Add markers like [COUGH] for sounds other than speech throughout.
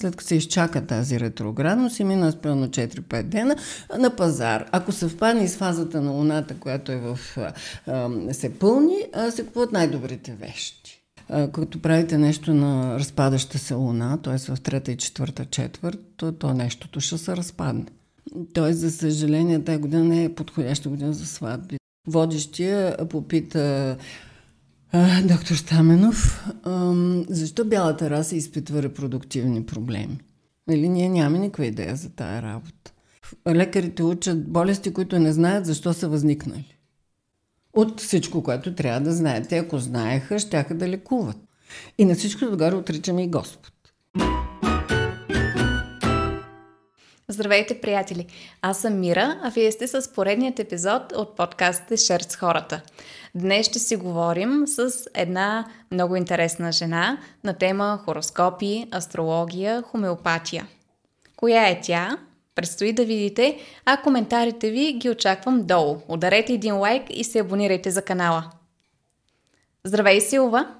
след като се изчака тази ретроградност и мина спълно 4-5 дена на пазар. Ако съвпадне с фазата на Луната, която е в, се пълни, се купуват най-добрите вещи. Като правите нещо на разпадаща се Луна, т.е. в трета и четвърта четвърт, то, то нещото ще се разпадне. Тоест, за съжаление, тази година не е подходяща година за сватби. Водещия попита а, доктор Стаменов, а, защо бялата раса изпитва репродуктивни проблеми? Или нали, ние нямаме никаква идея за тая работа. Лекарите учат болести, които не знаят защо са възникнали. От всичко, което трябва да знаят. Те, ако знаеха, щяха да лекуват. И на всичко отгоре отричаме и Господ. Здравейте, приятели! Аз съм Мира, а вие сте с поредният епизод от подкаста Шерт с хората. Днес ще си говорим с една много интересна жена на тема хороскопи, астрология, хомеопатия. Коя е тя? Предстои да видите, а коментарите ви ги очаквам долу. Ударете един лайк и се абонирайте за канала. Здравей, Силва!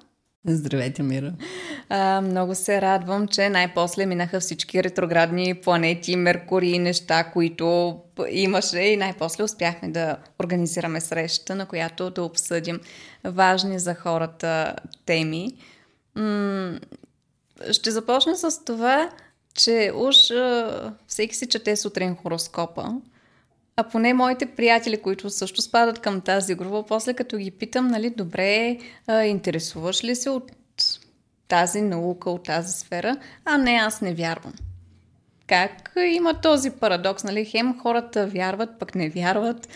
Здравейте, Мира! А, много се радвам, че най-после минаха всички ретроградни планети, Меркурий, неща, които имаше и най-после успяхме да организираме среща, на която да обсъдим важни за хората теми. М- ще започна с това, че уж всеки си чете сутрин хороскопа, а поне моите приятели, които също спадат към тази група, после като ги питам, нали, добре, а, интересуваш ли се от тази наука, от тази сфера, а не аз не вярвам. Как има този парадокс, нали? Хем хората вярват, пък не вярват.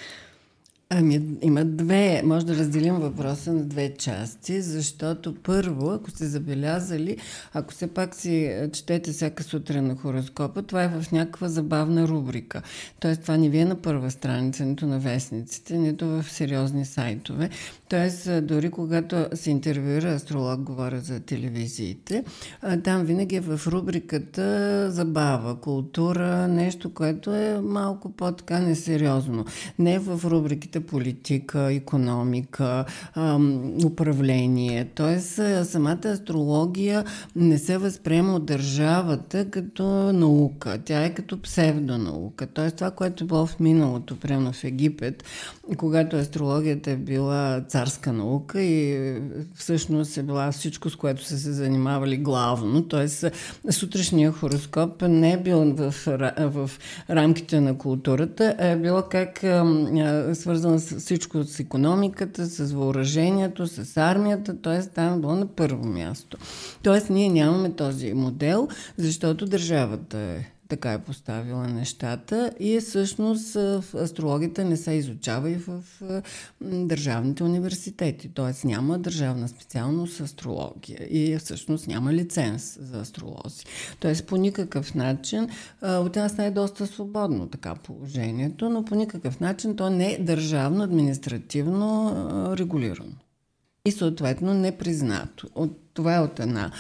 Ами, има две. Може да разделим въпроса на две части, защото първо, ако сте забелязали, ако все пак си четете всяка сутрин на хороскопа, това е в някаква забавна рубрика. Тоест, това не ви е на първа страница, нито на вестниците, нито в сериозни сайтове. Тоест, дори когато се интервюира астролог, говоря за телевизиите, там винаги е в рубриката забава, култура, нещо, което е малко по-така несериозно. Не в рубриките политика, економика, управление. Тоест, самата астрология не се възприема от държавата като наука. Тя е като псевдонаука. Тоест, това, което е било в миналото, прямо в Египет, когато астрологията е била царска наука и всъщност е била всичко, с което са се занимавали главно. Тоест, сутрешния хороскоп не е бил в, в рамките на културата, а е било как свързано с всичко с економиката, с въоръжението, с армията, т.е. там е било на първо място. Тоест, ние нямаме този модел, защото държавата е така е поставила нещата и всъщност астрологията не се изучава и в държавните университети. Т.е. няма държавна специалност астрология и всъщност няма лиценз за астролози. Т.е. по никакъв начин, от нас не е доста свободно така положението, но по никакъв начин то не е държавно административно регулирано и съответно непризнато. От, това е от една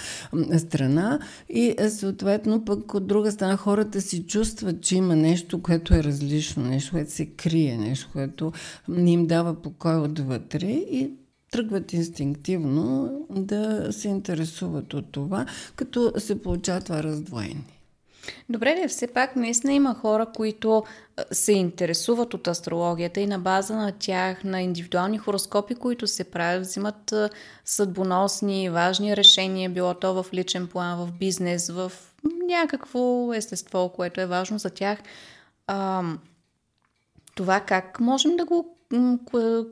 страна и е, съответно пък от друга страна хората си чувстват, че има нещо, което е различно, нещо, което се крие, нещо, което не им дава покой отвътре и тръгват инстинктивно да се интересуват от това, като се получава това раздвоение. Добре, де, все пак наистина има хора, които се интересуват от астрологията и на база на тях, на индивидуални хороскопи, които се правят, взимат съдбоносни, важни решения, било то в личен план, в бизнес, в някакво естество, което е важно за тях. А, това как можем да го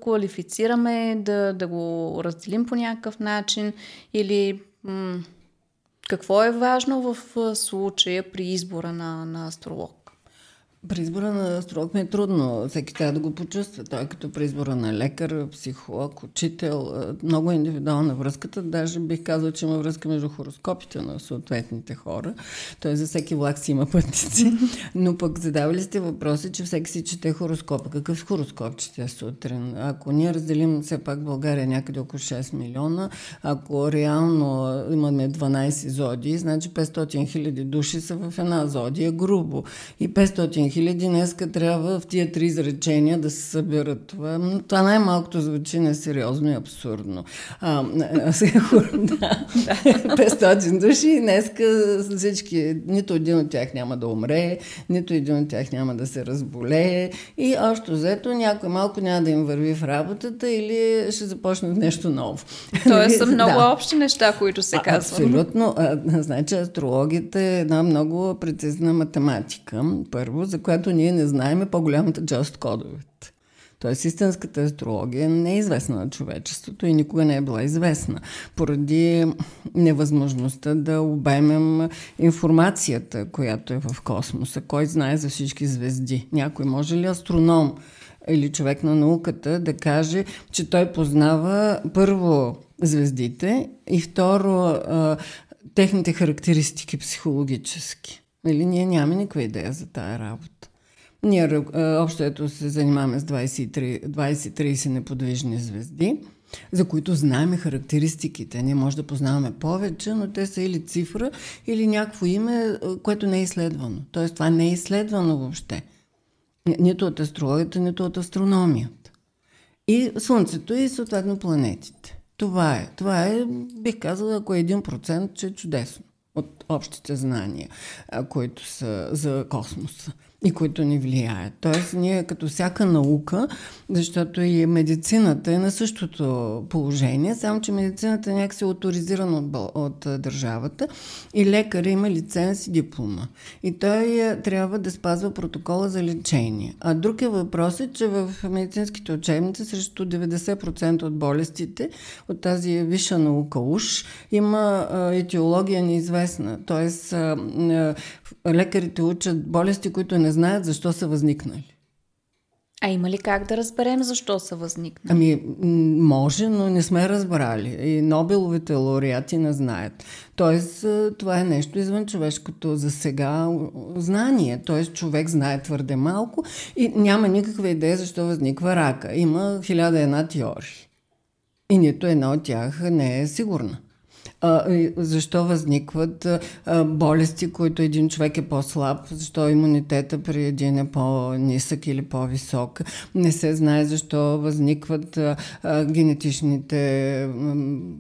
квалифицираме, да, да го разделим по някакъв начин или м- какво е важно в случая при избора на, на астролог? При избора на астролог ми е трудно. Всеки трябва да го почувства. Той е като при избора на лекар, психолог, учител. Много е индивидуална връзката. Даже бих казал, че има връзка между хороскопите на съответните хора. Той за всеки влак си има пътници. Но пък задавали сте въпроси, че всеки си чете хороскопа. Какъв хороскоп чете сутрин? Ако ние разделим все пак България някъде около 6 милиона, ако реално имаме 12 зодии, значи 500 хиляди души са в една зодия грубо. И 500 хиляди, днеска трябва в тия три изречения да се съберат. Това, това най-малкото звучи несериозно и абсурдно. А, [LAUGHS] да, 500 души, днеска всички, нито един от тях няма да умре, нито един от тях няма да се разболее и още взето някой малко няма да им върви в работата или ще започнат нещо ново. Тоест са [LAUGHS] много да. общи неща, които се казват. Абсолютно. А, значи астрологията е една много прецизна математика, първо, за която ние не знаем по-голямата част от кодовете. Тоест, истинската астрология не е известна на човечеството и никога не е била известна, поради невъзможността да обемем информацията, която е в космоса. Кой знае за всички звезди? Някой може ли астроном или човек на науката да каже, че той познава първо звездите и второ техните характеристики психологически. Или ние нямаме никаква идея за тая работа. Ние общо ето се занимаваме с 20-30 неподвижни звезди, за които знаем характеристиките. Ние може да познаваме повече, но те са или цифра, или някакво име, което не е изследвано. Тоест това не е изследвано въобще. Нито от астрологията, нито от астрономията. И Слънцето и съответно планетите. Това е. Това е, бих казала, ако е 1%, че е чудесно от общите знания, които са за космоса и които ни влияят. Тоест, ние като всяка наука, защото и медицината е на същото положение, само че медицината е някакси авторизирана от, от държавата и лекаря има лиценз и диплома. И той е, трябва да спазва протокола за лечение. А друг е въпрос е, че в медицинските учебници срещу 90% от болестите от тази висша наука уж има етиология неизвестна. Тоест, лекарите учат болести, които не знаят защо са възникнали. А има ли как да разберем защо са възникнали? Ами, може, но не сме разбрали. И Нобеловите лауреати не знаят. Тоест, това е нещо извън човешкото за сега знание. Тоест, човек знае твърде малко и няма никаква идея защо възниква рака. Има хиляда една теории. И нито една от тях не е сигурна защо възникват болести, които един човек е по-слаб, защо имунитета при един е по-нисък или по-висок. Не се знае защо възникват генетичните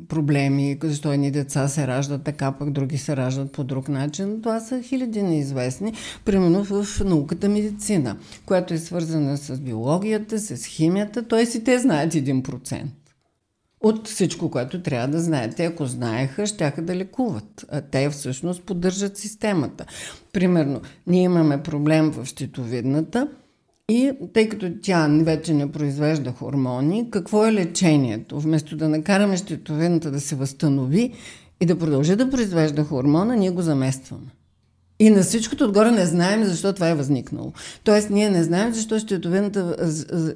проблеми, защо едни деца се раждат така, пък други се раждат по друг начин. Това са хиляди неизвестни, примерно в науката медицина, която е свързана с биологията, с химията, т.е. и те знаят 1% от всичко, което трябва да знаят. Те, ако знаеха, щяха да лекуват. А те всъщност поддържат системата. Примерно, ние имаме проблем в щитовидната и тъй като тя вече не произвежда хормони, какво е лечението? Вместо да накараме щитовидната да се възстанови и да продължи да произвежда хормона, ние го заместваме. И на всичкото отгоре не знаем защо това е възникнало. Тоест, ние не знаем защо щитовидната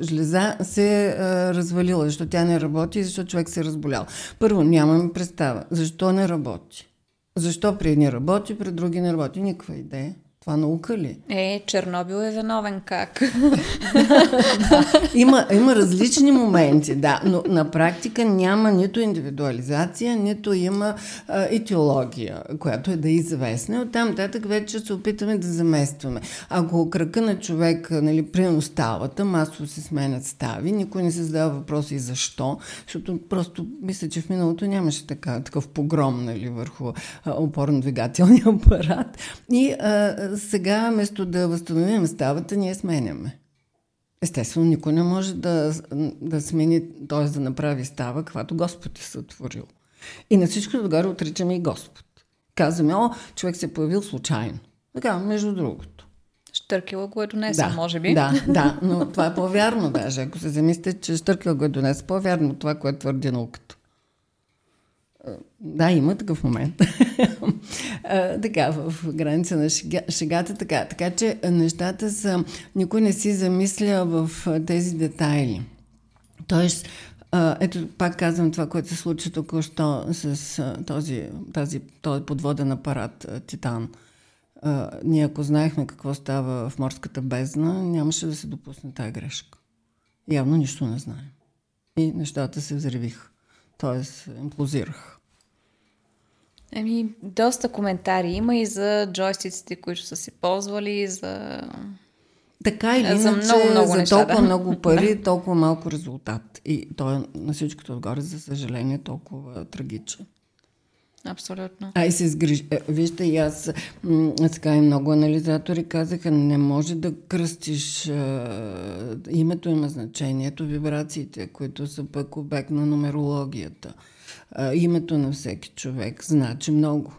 жлеза се е развалила, защо тя не работи и защо човек се е разболял. Първо, нямаме представа. Защо не работи? Защо при едни работи, при други не работи? Никаква идея. Това наука ли? Е, Чернобил е виновен как? да, [LAUGHS] има, има различни моменти, да, но на практика няма нито индивидуализация, нито има а, етиология, която е да е известна. Оттам татък вече се опитаме да заместваме. Ако кръка на човек, нали, при ставата, масово се сменят стави, никой не се задава въпроса и защо, защото просто мисля, че в миналото нямаше така, такъв погром нали, върху опорно-двигателния апарат. И а, сега, вместо да възстановим ставата, ние сменяме. Естествено, никой не може да, да смени, т.е. да направи става, каквато Господ е сътворил. И на всичко отгоре отричаме и Господ. Казваме, о, човек се е появил случайно. Така, между другото. Штъркила го е донесъл, да, може би. Да, да, но това е по-вярно даже. Ако се замислите, че Штъркила го е донесъл, по-вярно това, което твърди науката. Да, има такъв момент. А, така, в граница на шега, шегата, така. Така че нещата са... Никой не си замисля в тези детайли. Тоест, ето, пак казвам това, което се случи току-що с този, тази, този подводен апарат Титан. А, ние ако знаехме какво става в морската бездна, нямаше да се допусне тази грешка. Явно нищо не знаем. И нещата се взривиха. Тоест, имплозираха. Еми, доста коментари има и за джойстиците, които са се ползвали, за така или За иначе, много, много за неща, толкова да. много [LAUGHS] пари, толкова малко резултат. И той е на всичкото отгоре, за съжаление, толкова трагичен. Абсолютно. А и се сгриж... е, Вижте, и аз сега и много анализатори казаха, не може да кръстиш а, името има значението, вибрациите, които са пък обект на нумерологията. А, името на всеки човек значи много.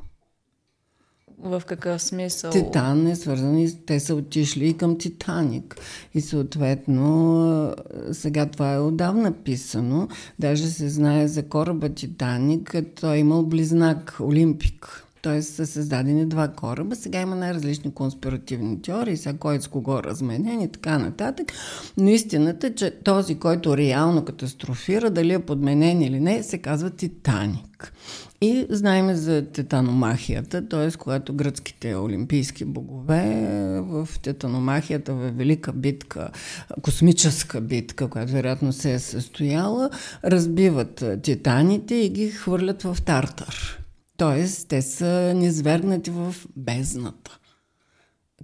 В какъв смисъл? Титан е свързан и те са отишли и към Титаник. И съответно, сега това е отдавна писано. Даже се знае за кораба Титаник, той е имал близнак Олимпик. Тоест са създадени два кораба. Сега има най-различни конспиративни теории, сега кой с кого е разменен и така нататък. Но истината е, че този, който реално катастрофира, дали е подменен или не, се казва Титаник. И знаем за титаномахията, т.е. когато гръцките олимпийски богове в титаномахията, в велика битка, космическа битка, която вероятно се е състояла, разбиват титаните и ги хвърлят в Тартар. Тоест, те са низвергнати в бездната.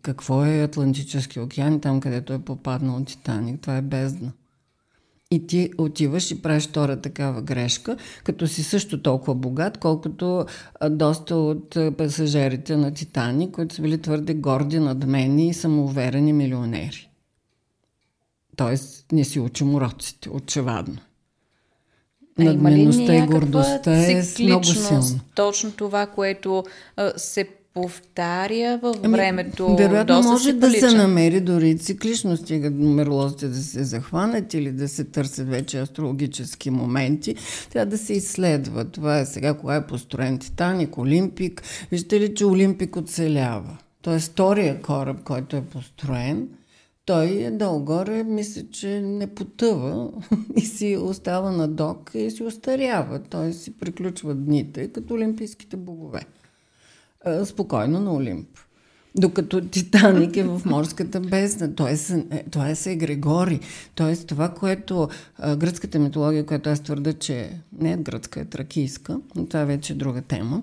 Какво е Атлантически океан, там където е попаднал Титаник? Това е бездна. И ти отиваш и правиш втора такава грешка, като си също толкова богат, колкото доста от пасажирите на Титаник, които са били твърде горди, надмени и самоуверени милионери. Тоест, не си учим уроците, очевадно. Надменността и гордостта е много цикличност? силна. Точно това, което а, се повтаря във времето. Ами, Вероятно доста може да се намери дори и циклично, стига нумеролозите да се захванат или да се търсят вече астрологически моменти. Трябва да се изследва. Това е сега, кога е построен Титаник, Олимпик. Виждате ли, че Олимпик оцелява? Тоест втория кораб, който е построен, той е долу-горе, мисля, че не потъва [LAUGHS] и си остава на док и си остарява. Той си приключва дните, като олимпийските богове спокойно на Олимп. Докато Титаник е в морската бездна. Той е, това е се Григори. Тоест това, което а, гръцката митология, която аз твърда, че не е гръцка, е тракийска, но това е вече друга тема.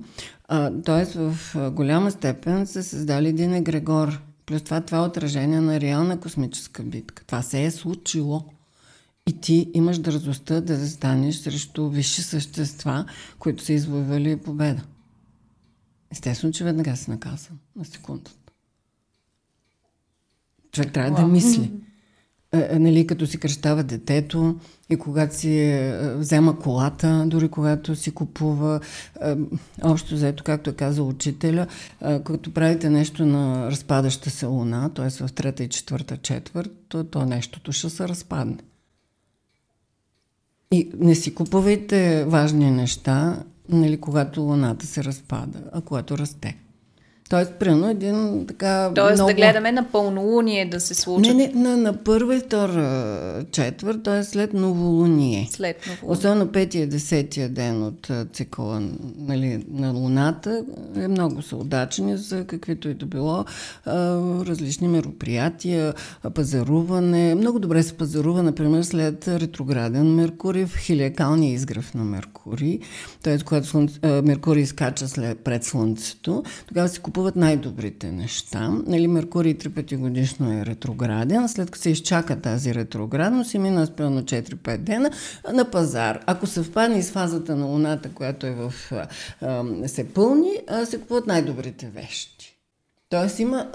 Тоест в голяма степен са създали един егрегор. Плюс това, това е отражение на реална космическа битка. Това се е случило. И ти имаш дързостта да застанеш срещу висши същества, които са извоювали победа. Естествено, че веднага се наказвам на секундата. Човек трябва да мисли. Е, е, нали, като си кръщава детето и когато си е, взема колата, дори когато си купува, общо заето, както е казал учителя, като правите нещо на разпадаща се луна, т.е. в трета и четвърта четвърт, то, то нещото ще се разпадне. И не си купувайте важни неща, нали, когато луната се разпада, а когато расте. Тоест, примерно, един така. Тоест много... да гледаме на пълнолуние да се случи. Не, не, на, на първа и втора четвърт, т.е. след новолуние. След новолуние. Особено петия, десетия ден от а, цикъла нали, на Луната е много са удачни за каквито и да било различни мероприятия, пазаруване. Много добре се пазарува, например, след ретрограден Меркурий в хилиакалния изгрев на Меркурий. Т.е. когато слънце, Меркурий скача след, пред Слънцето, тогава се купуват най-добрите неща. Нали, Меркурий три пъти годишно е ретрограден. След като се изчака тази ретроградност и мина с примерно 4-5 дена на пазар. Ако съвпадне и с фазата на Луната, която е в, а, се пълни, а, се купуват най-добрите вещи. Тоест има,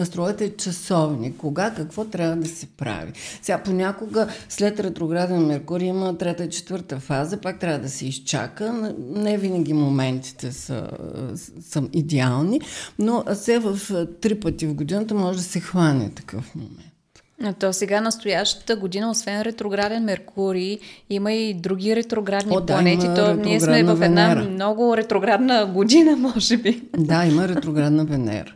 астрологията е часовник, кога, какво трябва да се прави. Сега понякога след ретрограден Меркурий има трета и четвърта фаза, пак трябва да се изчака. Не винаги моментите са, са идеални, но все в три пъти в годината може да се хване такъв момент. То сега настоящата година, освен ретрограден Меркурий, има и други ретроградни О, да, планети. То ние сме в една Венера. много ретроградна година, може би. Да, има ретроградна Венера,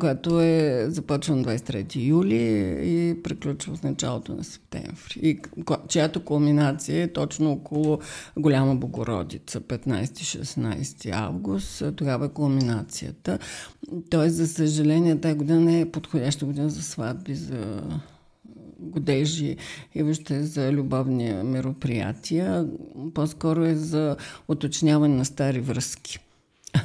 която е започва на 23 юли и приключва в началото на септември. И чиято кулминация е точно около Голяма Богородица, 15-16 август. Тогава е кулминацията. Тоест, за съжаление, тази година не е подходяща година за сватби, за годежи и въобще за любовни мероприятия. По-скоро е за уточняване на стари връзки.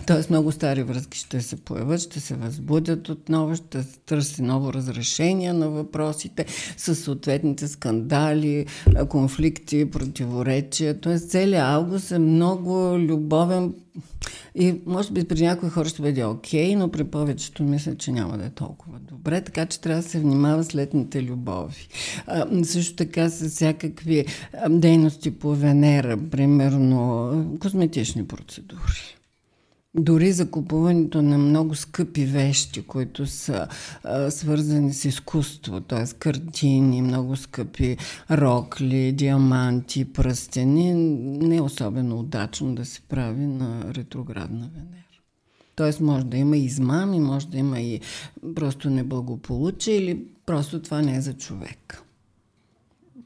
Тоест много стари връзки ще се появят, ще се възбудят отново, ще се търси ново разрешение на въпросите с съответните скандали, конфликти, противоречия. Тоест целият август е много любовен и може би при някои хора ще бъде окей, но при повечето мисля, че няма да е толкова добре, така че трябва да се внимава с летните любови. А, също така с всякакви дейности по Венера, примерно косметични процедури. Дори закупуването на много скъпи вещи, които са а, свързани с изкуство, т.е. картини, много скъпи рокли, диаманти, пръстени, не е особено удачно да се прави на ретроградна Венера. Тоест може да има измами, може да има и просто неблагополучие или просто това не е за човек.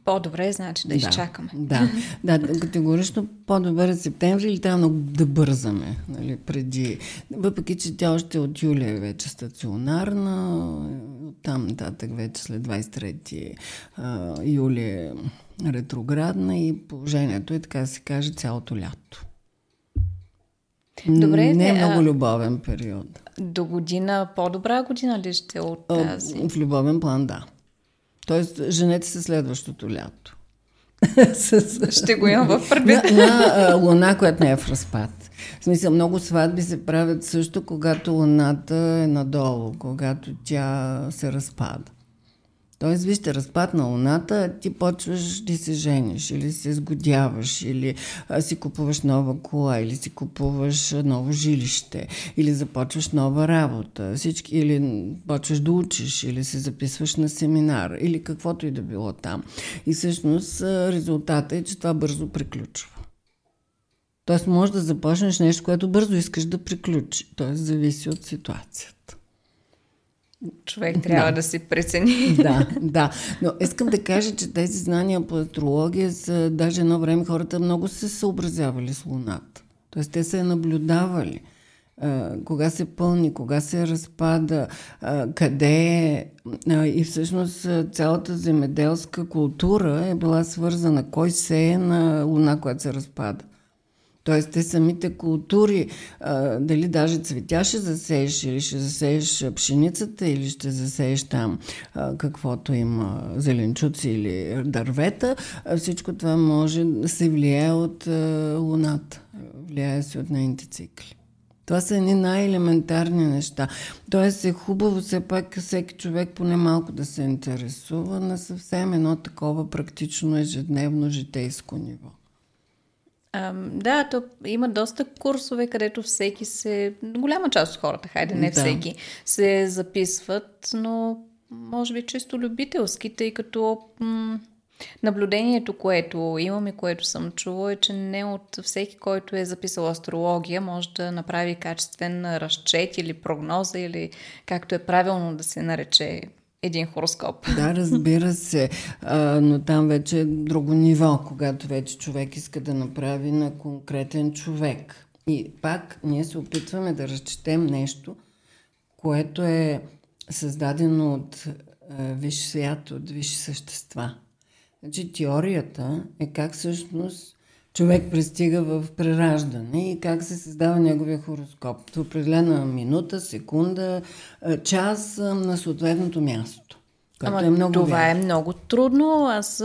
По-добре значи да, да изчакаме. Да, да, категорично по-добре е септември или трябва да бързаме. Нали, преди. Въпреки, че тя още от юли е вече стационарна, там нататък вече след 23 а, юли е ретроградна и положението е, така да се каже, цялото лято. Добре, не е много любовен период. До година по-добра година ли ще от тази? В любовен план, да. Тоест, женете се следващото лято. Ще го имам в предвид. На, на луна, която не е в разпад. В смисъл, много сватби се правят също, когато луната е надолу, когато тя се разпада. Тоест, вижте, разпад на Луната, ти почваш да се жениш, или се сгодяваш, или а, си купуваш нова кола, или си купуваш ново жилище, или започваш нова работа, всички, или почваш да учиш, или се записваш на семинар, или каквото и да било там. И всъщност резултата е, че това бързо приключва. Тоест, може да започнеш нещо, което бързо искаш да приключи. Тоест, зависи от ситуацията. Човек трябва да, да си прецени. [LAUGHS] Да, [LAUGHS] да. Но искам да кажа, че тези знания по астрология са, даже едно време хората много се съобразявали с Луната. Тоест те се наблюдавали. А, кога се пълни, кога се разпада, къде е. И всъщност цялата земеделска култура е била свързана. Кой се е на Луна, която се разпада. Тоест, те самите култури, а, дали даже цветя ще засееш, или ще засееш пшеницата, или ще засееш там а, каквото има зеленчуци или дървета, а всичко това може да се влияе от а, Луната, влияе се от нейните цикли. Това са едни най-елементарни неща. Тоест е хубаво все пак всеки човек поне малко да се интересува на съвсем едно такова практично ежедневно житейско ниво. Да, то има доста курсове, където всеки се... Голяма част от хората, хайде не да. всеки, се записват, но може би чисто любителски, тъй като м- наблюдението, което имам и което съм чула е, че не от всеки, който е записал астрология, може да направи качествен разчет или прогноза или както е правилно да се нарече един хороскоп. Да, разбира се, а, но там вече е друго ниво, когато вече човек иска да направи на конкретен човек. И пак ние се опитваме да разчетем нещо, което е създадено от висш свят, от висши същества. Значи теорията е как всъщност човек пристига в прераждане и как се създава неговия хороскоп. В определена минута, секунда, час на съответното място. Ама е много това вярно. е много трудно. Аз,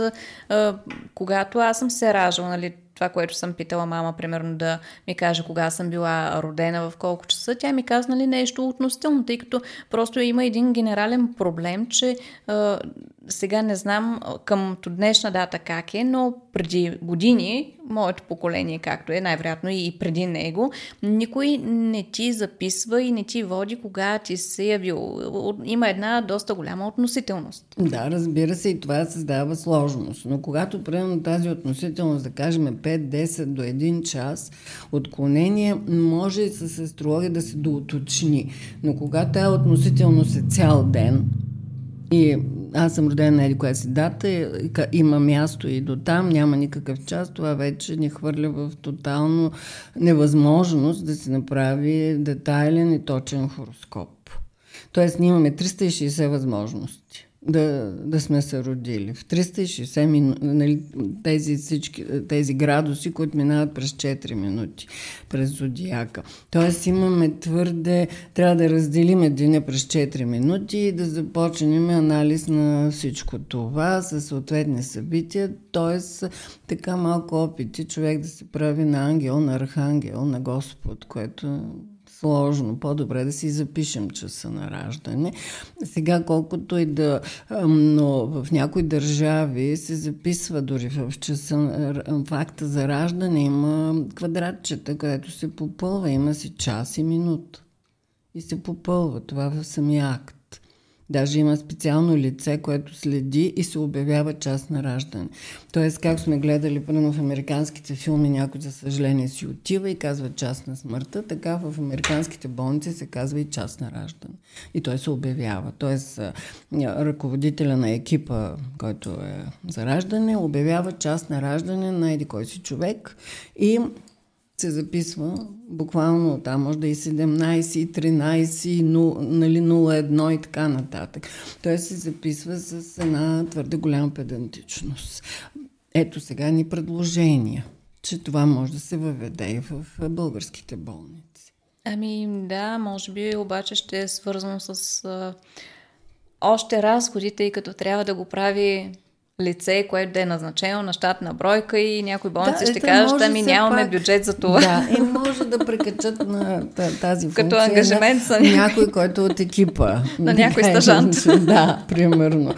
а, когато аз съм се раждала, нали, това, което съм питала мама, примерно да ми каже кога съм била родена, в колко часа, тя ми каза нали, нещо относително, тъй като просто има един генерален проблем, че а, сега не знам към днешна дата как е, но преди години, моето поколение както е, най-вероятно и преди него, никой не ти записва и не ти води кога ти се явил. Има една доста голяма относителност. Да, разбира се, и това създава сложност. Но когато приемем тази относителност, да кажем 5-10 до 1 час, отклонение може и с астрология да се доуточни. Но когато тази относителност е цял ден, и аз съм родена на еди си дата, има място и до там, няма никакъв час, това вече ни хвърля в тотално невъзможност да се направи детайлен и точен хороскоп. Тоест, ние имаме 360 възможности. Да, да сме се родили. В 360 минути, нали, тези, всички, тези градуси, които минават през 4 минути, през зодиака. Тоест имаме твърде, трябва да разделим деня през 4 минути и да започнем анализ на всичко това с съответни събития, т.е. така малко опити човек да се прави на ангел, на архангел, на Господ, което сложно. По-добре да си запишем часа на раждане. Сега, колкото и да... Но в някои държави се записва дори в часа в за раждане има квадратчета, където се попълва. Има си час и минута. И се попълва това в самия акт. Даже има специално лице, което следи и се обявява час на раждане. Тоест, как сме гледали първо в американските филми, някой за съжаление си отива и казва час на смъртта, така в американските болници се казва и час на раждане. И той се обявява. Тоест, ръководителя на екипа, който е за раждане, обявява час на раждане на еди кой си човек и се записва буквално там, може да и 17, и 13, и 0, нали, 01 и така нататък. Той се записва с една твърде голяма педантичност. Ето сега ни предложения, че това може да се въведе и в българските болници. Ами да, може би обаче ще е свързано с а, още разходи, тъй като трябва да го прави лице, което да е назначено на щатна бройка и някои болници да, ще кажат, ами нямаме пак... бюджет за това. Да, и може да прекачат на тази функция Като ангажимент на някой, който е от екипа. [LAUGHS] на някой стажант. [LAUGHS] Да, примерно.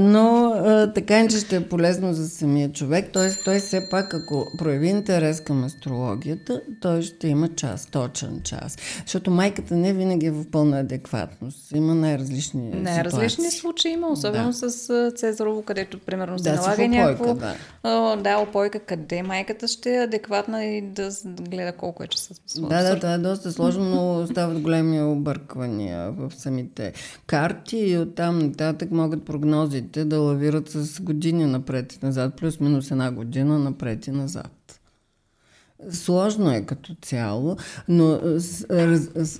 Но така че ще е полезно за самия човек. Т.е. той все пак, ако прояви интерес към астрологията, той ще има час, точен час. Защото майката не винаги е в пълна адекватност. Има най-различни Най-различни случаи има, особено да. с Цезарово, където примерно се да, налага някакво... Да. О, да, опойка, къде майката ще е адекватна и да гледа колко е часа. Да, да, това е доста сложно, но стават големи обърквания в самите карти и оттам нататък могат прогнозите да лавират с години напред и назад, плюс-минус една година напред и назад. Сложно е като цяло, но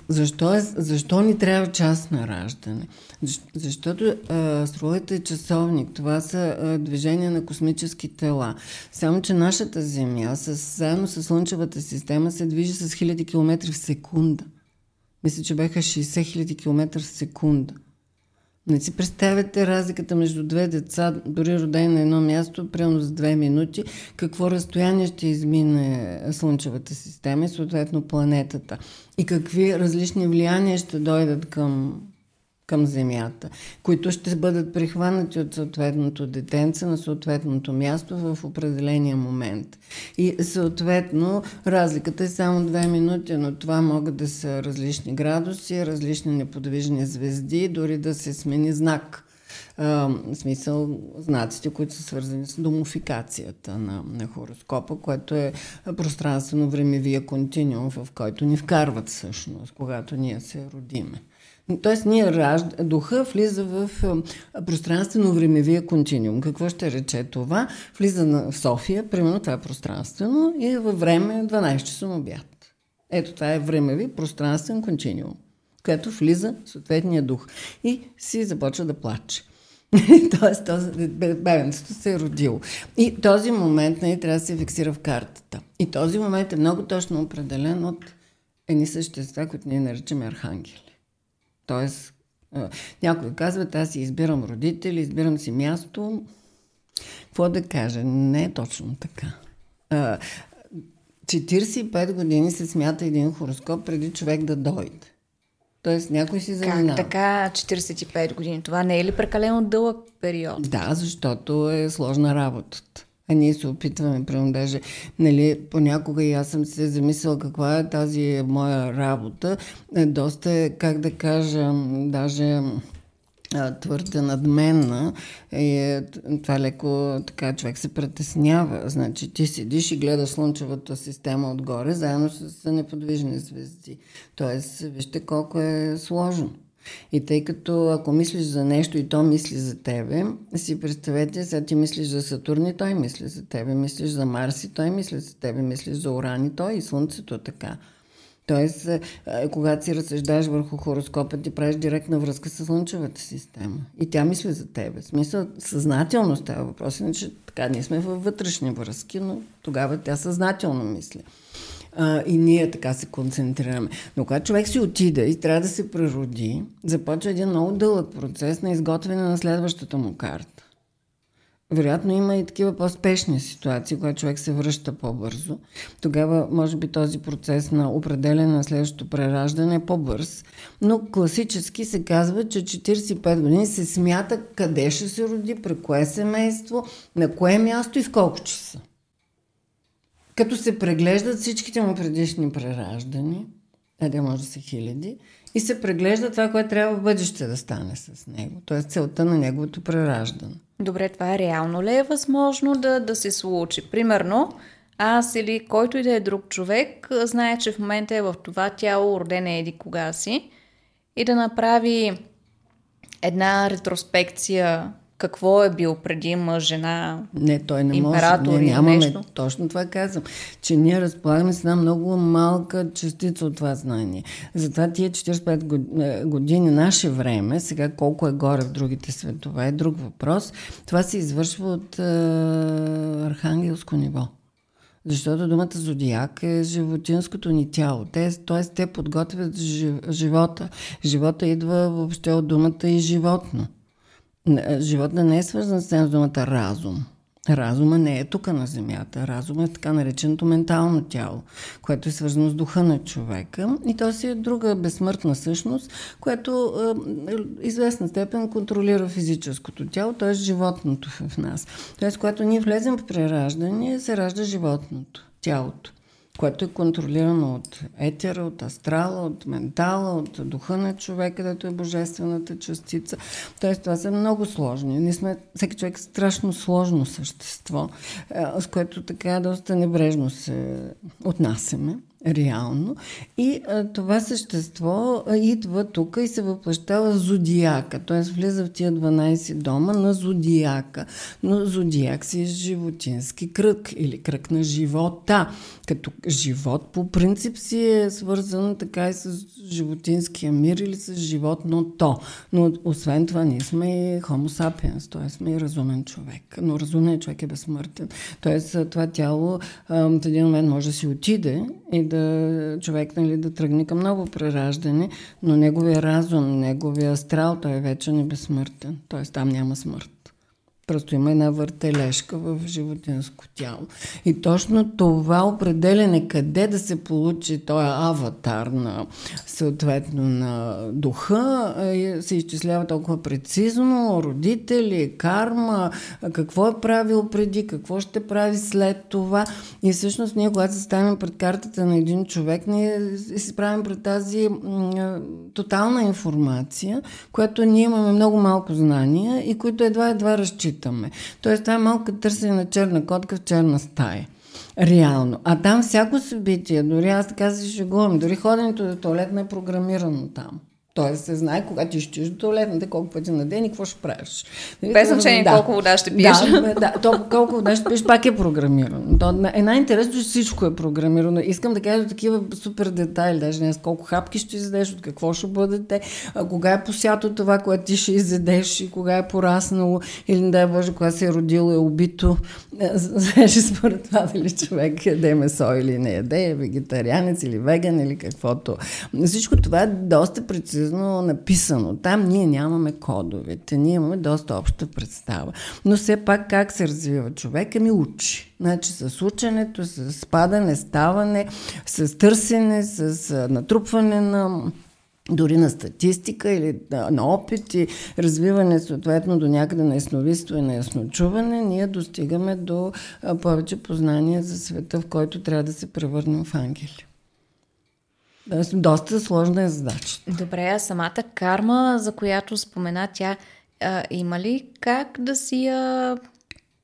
защо, е, защо ни трябва час на раждане? Защото астрологията е часовник. Това са движения на космически тела. Само, че нашата Земя, заедно с Слънчевата система, се движи с хиляди километри в секунда. Мисля, че бяха 60 хиляди километра в секунда. Не си представяте разликата между две деца, дори родени на едно място, примерно за две минути, какво разстояние ще измине Слънчевата система и съответно планетата. И какви различни влияния ще дойдат към към земята, които ще бъдат прихванати от съответното детенце на съответното място в определения момент. И съответно разликата е само две минути, но това могат да са различни градуси, различни неподвижни звезди, дори да се смени знак. в смисъл знаците, които са свързани с домофикацията на, на хороскопа, което е пространствено-времевия континуум, в който ни вкарват всъщност, когато ние се родиме. Тоест, ние ражд... духа влиза в пространствено-времевия континуум. Какво ще рече това? Влиза на... в София, примерно това е пространствено и във време 12 часа на обяд. Ето това е времеви пространствен континуум, което влиза в съответния дух и си започва да плаче. [LAUGHS] Тоест, този, бебенцето се е родило. И този момент нали, трябва да се фиксира в картата. И този момент е много точно определен от едни същества, които ние наричаме архангели. Тоест, някой казва, аз си избирам родители, избирам си място. Какво да кажа? Не е точно така. 45 години се смята един хороскоп преди човек да дойде. Тоест някой си заминава. Как така 45 години? Това не е ли прекалено дълъг период? Да, защото е сложна работата. А ние се опитваме, прямо даже, нали, понякога и аз съм се замисляла каква е тази моя работа. Е, доста е, как да кажа, даже твърде надменна. И това леко така човек се притеснява. Значи ти седиш и гледаш слънчевата система отгоре, заедно с неподвижни звезди. Тоест, вижте колко е сложно. И тъй като ако мислиш за нещо и то мисли за тебе, си представете, сега ти мислиш за Сатурн и той мисли за тебе, мислиш за Марс и той мисли за тебе, мислиш за Уран и той и Слънцето така. Тоест, когато си разсъждаш върху хороскопа, ти правиш директна връзка с Слънчевата система. И тя мисли за тебе. В смисъл, съзнателно става въпрос. Иначе така, ние сме във вътрешни връзки, но тогава тя съзнателно мисли. А, и ние така се концентрираме. Но когато човек си отиде и трябва да се прероди, започва един много дълъг процес на изготвяне на следващата му карта. Вероятно има и такива по-спешни ситуации, когато човек се връща по-бързо. Тогава, може би, този процес на определене на следващото прераждане е по-бърз. Но класически се казва, че 45 години се смята къде ще се роди, при кое семейство, на кое място и в колко часа. Като се преглеждат всичките му предишни прераждани, а да може да са хиляди, и се преглежда това, което трябва в бъдеще да стане с него. Т.е. целта на неговото прераждане. Добре, това е реално ли е възможно да, да се случи? Примерно, аз или който и да е друг човек знае, че в момента е в това тяло, роден е еди кога си, и да направи една ретроспекция какво е бил преди мъж, жена, Не, той не може. Не, нямаме. Нещо. Точно това казвам. Че ние разполагаме с една много малка частица от това знание. Затова тия 45 е, години наше време, сега колко е горе в другите светове, е друг въпрос. Това се извършва от е, архангелско ниво. Защото думата зодиак е животинското ни тяло. Те, т.е. те подготвят живота. Живота идва въобще от думата и животно. Живота не е свързан с думата разум. Разума не е тук на Земята. Разум е така нареченото ментално тяло, което е свързано с духа на човека. И то си е друга безсмъртна същност, която е, известна степен контролира физическото тяло, т.е. животното в нас. Т.е. когато ние влезем в прераждане, се ражда животното, тялото което е контролирано от етера, от астрала, от ментала, от духа на човека, където е божествената частица. Тоест, това са много сложни. Ние сме, всеки човек е страшно сложно същество, е, с което така доста небрежно се отнасяме реално. И а, това същество а, идва тук и се въплащава зодиака, т.е. влиза в тия 12 дома на зодиака. Но зодиак си е животински кръг или кръг на живота. Като живот по принцип си е свързан така и с животинския мир или с животното. Но освен това ние сме и homo sapiens, т.е. сме и разумен човек. Но разумен човек е безсмъртен. Т.е. това тяло а, в един момент може да си отиде и човек нали, да тръгне към ново прераждане, но неговия разум, неговия астрал, той е вече не безсмъртен. Т.е. там няма смърт. Просто има една въртележка в животинско тяло. И точно това определене къде да се получи този аватар на съответно на духа е, се изчислява толкова прецизно. Родители, карма, какво е правил преди, какво ще прави след това. И всъщност ние, когато се ставим пред картата на един човек, ние се справим пред тази м- тотална информация, която ние имаме много малко знания и които едва-едва разчитаме разчитаме. Тоест, това е малко търсене на черна котка в черна стая. Реално. А там всяко събитие, дори аз така се шегувам, дори ходенето до туалет не е програмирано там. Тоест се знае кога ти ще до туалетната, колко пъти на ден и какво ще правиш. Нали, Без значение да. колко вода ще пиеш. Да, да то, колко вода ще пиеш пак е програмирано. То е най-интересно, че всичко е програмирано. Искам да кажа такива супер детайли, даже не колко хапки ще изядеш, от какво ще бъдете, кога е посято това, което ти ще изядеш и кога е пораснало или не дай Боже, кога се е родило, е убито. Е, знаеш според това дали човек яде месо или не яде, е вегетарианец или веган или каквото. Всичко това е доста прецизно прецизно написано. Там ние нямаме кодовете, ние имаме доста обща представа. Но все пак как се развива човек, ми учи. Значи с ученето, с падане, ставане, с търсене, с натрупване на дори на статистика или на, опит и развиване съответно до някъде на ясновидство и на ясночуване, ние достигаме до повече познания за света, в който трябва да се превърнем в ангели. Доста сложна е задача. Добре, а самата карма, за която спомена тя, а, има ли как да си я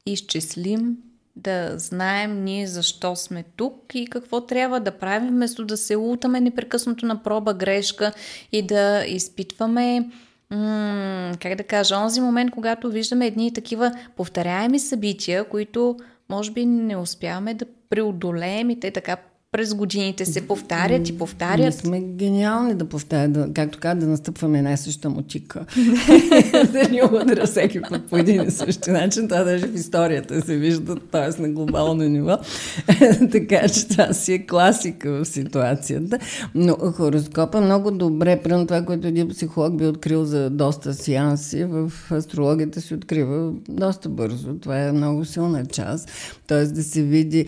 изчислим, да знаем ние защо сме тук и какво трябва да правим, вместо да се лутаме непрекъснато на проба грешка и да изпитваме м- как да кажа, онзи момент, когато виждаме едни такива повторяеми събития, които може би не успяваме да преодолеем и те така през годините се повтарят и повтарят. Ние сме гениални да повтарят, да, както казват, да настъпваме една съща мутика. [LAUGHS] да ни удря всеки път по един и същи начин. Това даже в историята се вижда, т.е. на глобално ниво. [LAUGHS] така че това си е класика в ситуацията. Но хороскопа много добре, примерно това, което един психолог би открил за доста сеанси, в астрологията се открива доста бързо. Това е много силна част. Т.е. да се види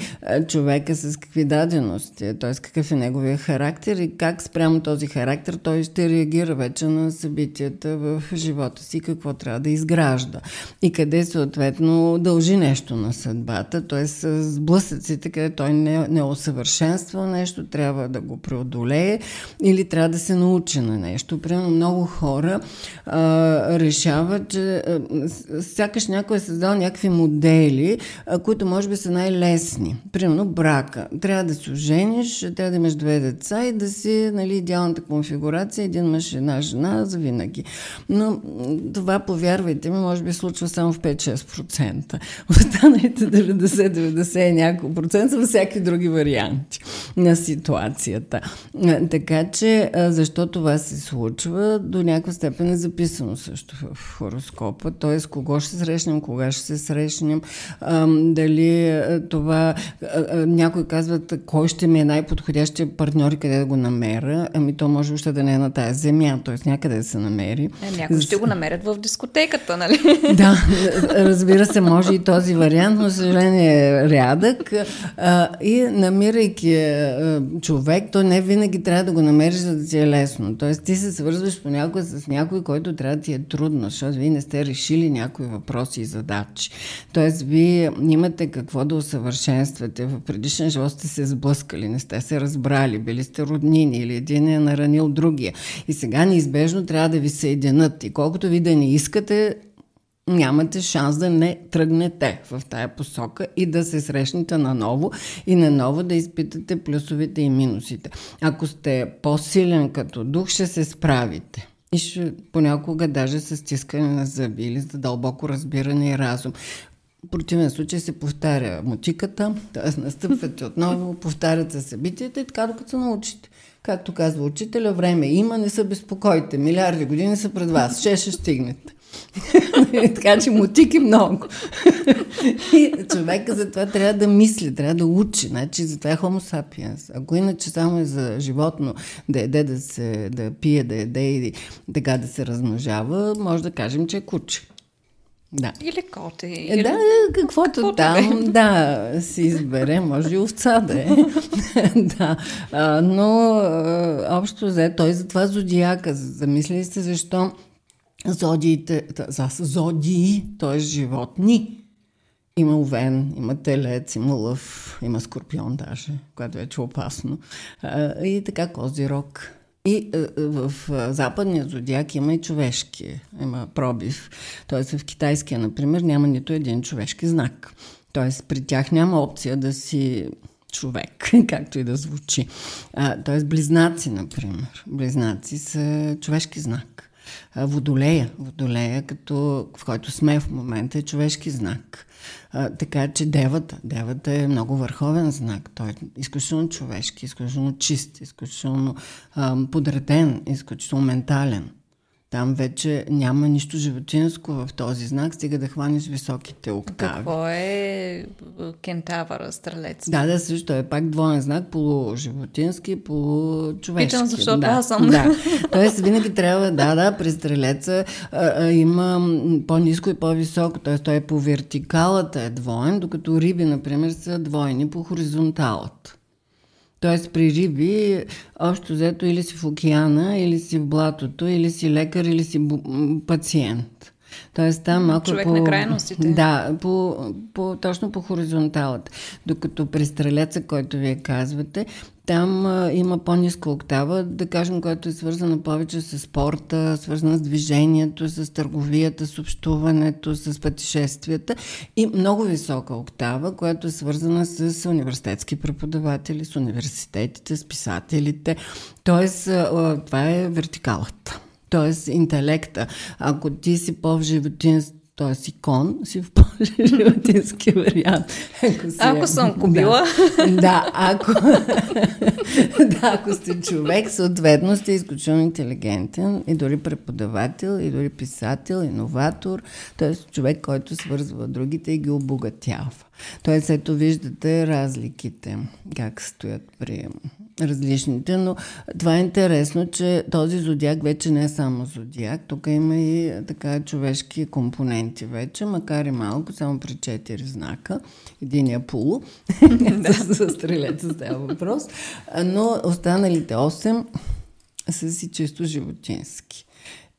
човека с какви дадености, т.е. какъв е неговия характер и как спрямо този характер той ще реагира вече на събитията в живота си, какво трябва да изгражда и къде съответно дължи нещо на съдбата, т.е. с сблъсъците, къде той не, не усъвършенства нещо, трябва да го преодолее или трябва да се научи на нещо. Примерно много хора а, решават, че а, сякаш някой е създал някакви модели, а, които може би са най-лесни. Примерно брака. Трябва да се ожениш, да имаш две деца и да си нали, идеалната конфигурация, един мъж, една жена, за винаги. Но това, повярвайте ми, може би случва само в 5-6%. [LAUGHS] Останалите 90-90 и няколко процента са всяки други варианти на ситуацията. Така че, защо това се случва, до някаква степен е записано също в хороскопа, т.е. кого ще срещнем, кога ще се срещнем, дали това, някой казват, кой ще ми е най-подходящия партньор и къде да го намеря, ами то може още да не е на тази земя, т.е. някъде да се намери. Е, някой ще го намерят в дискотеката, нали? [LAUGHS] Да, разбира се, може и този вариант, но съжаление е рядък. А, и намирайки а, човек, то не винаги трябва да го намериш, за да ти е лесно. Тоест ти се свързваш понякога с някой, който трябва да ти е трудно, защото вие не сте решили някои въпроси и задачи. Тоест вие имате какво да усъвършенствате. В предишен живот сте се сблъскали, не сте се разбрали, били сте роднини или един е наранил другия. И сега неизбежно трябва да ви съединят. И колкото ви да не искате, нямате шанс да не тръгнете в тая посока и да се срещнете наново и наново да изпитате плюсовите и минусите. Ако сте по-силен като дух, ще се справите. И ще понякога даже с стискане на зъби или за дълбоко разбиране и разум. В противен случай се повтаря мутиката, т.е. настъпвате отново, повтарят се събитията и така докато се научите. Както казва учителя, време има, не се безпокойте. Милиарди години са пред вас. Ще ще стигнете. [LAUGHS] така че мутики много. [LAUGHS] и човека затова трябва да мисли, трябва да учи. Значи затова е homo sapiens. Ако иначе само е за животно да еде, да, се, да пие, да еде и така да се размножава, може да кажем, че е куче. Да. Или коте. Е, или... Да, каквото, каквото там, да, [LAUGHS] да, си избере, може и овца да е. [LAUGHS] да, а, но а, общо взе, той затова зодиака. Замислили сте защо зодиите, за зодии, т.е. животни, има овен, има телец, има лъв, има скорпион даже, което е опасно. А, и така козирог. И е, е, в е, западния зодиак има и човешки, има пробив. Тоест в китайския, например, няма нито един човешки знак. Тоест при тях няма опция да си човек, [LAUGHS] както и да звучи. А, тоест близнаци, например. Близнаци са човешки знак. Водолея, водолея, като, в който сме в момента, е човешки знак. А, така че девата, девата е много върховен знак. Той е изключително човешки, изключително чист, изключително а, подреден, изключително ментален. Там вече няма нищо животинско в този знак, стига да хванеш високите октави. Какво е кентавъра, стрелец? Да, да, също е пак двоен знак, полуживотински, получовешки. Питам, защото да, аз съм. Да. Тоест винаги трябва, да, да, при стрелеца а, а, има по-низко и по-високо, т.е. той е по вертикалата е двоен, докато риби, например, са двойни по хоризонталата. Тоест при риби, общо взето или си в океана, или си в блатото, или си лекар, или си пациент. Тоест там малко Човек по... на крайностите. Да, по, по, точно по хоризонталата. Докато при стрелеца, който вие казвате, там а, има по-ниска октава, да кажем, която е свързана повече с спорта, свързана с движението, с търговията, с общуването, с пътешествията и много висока октава, която е свързана с университетски преподаватели, с университетите, с писателите. Тоест, а, това е вертикалата. Тоест, интелекта. Ако ти си по-животински т.е. си кон, си в [LAUGHS] по-животински вариант. Ако, си, ако съм кобила. Да, да, ако, [LAUGHS] да, ако сте човек, съответно сте изключително интелигентен и дори преподавател, и дори писател, иноватор, т.е. човек, който свързва другите и ги обогатява. Тоест, ето виждате разликите, как стоят при различните, но това е интересно, че този зодиак вече не е само зодиак, тук има и така човешки компоненти вече, макар и малко, само при четири знака, единия полу, [LAUGHS] за стрелеца става въпрос, но останалите 8 са си чисто животински.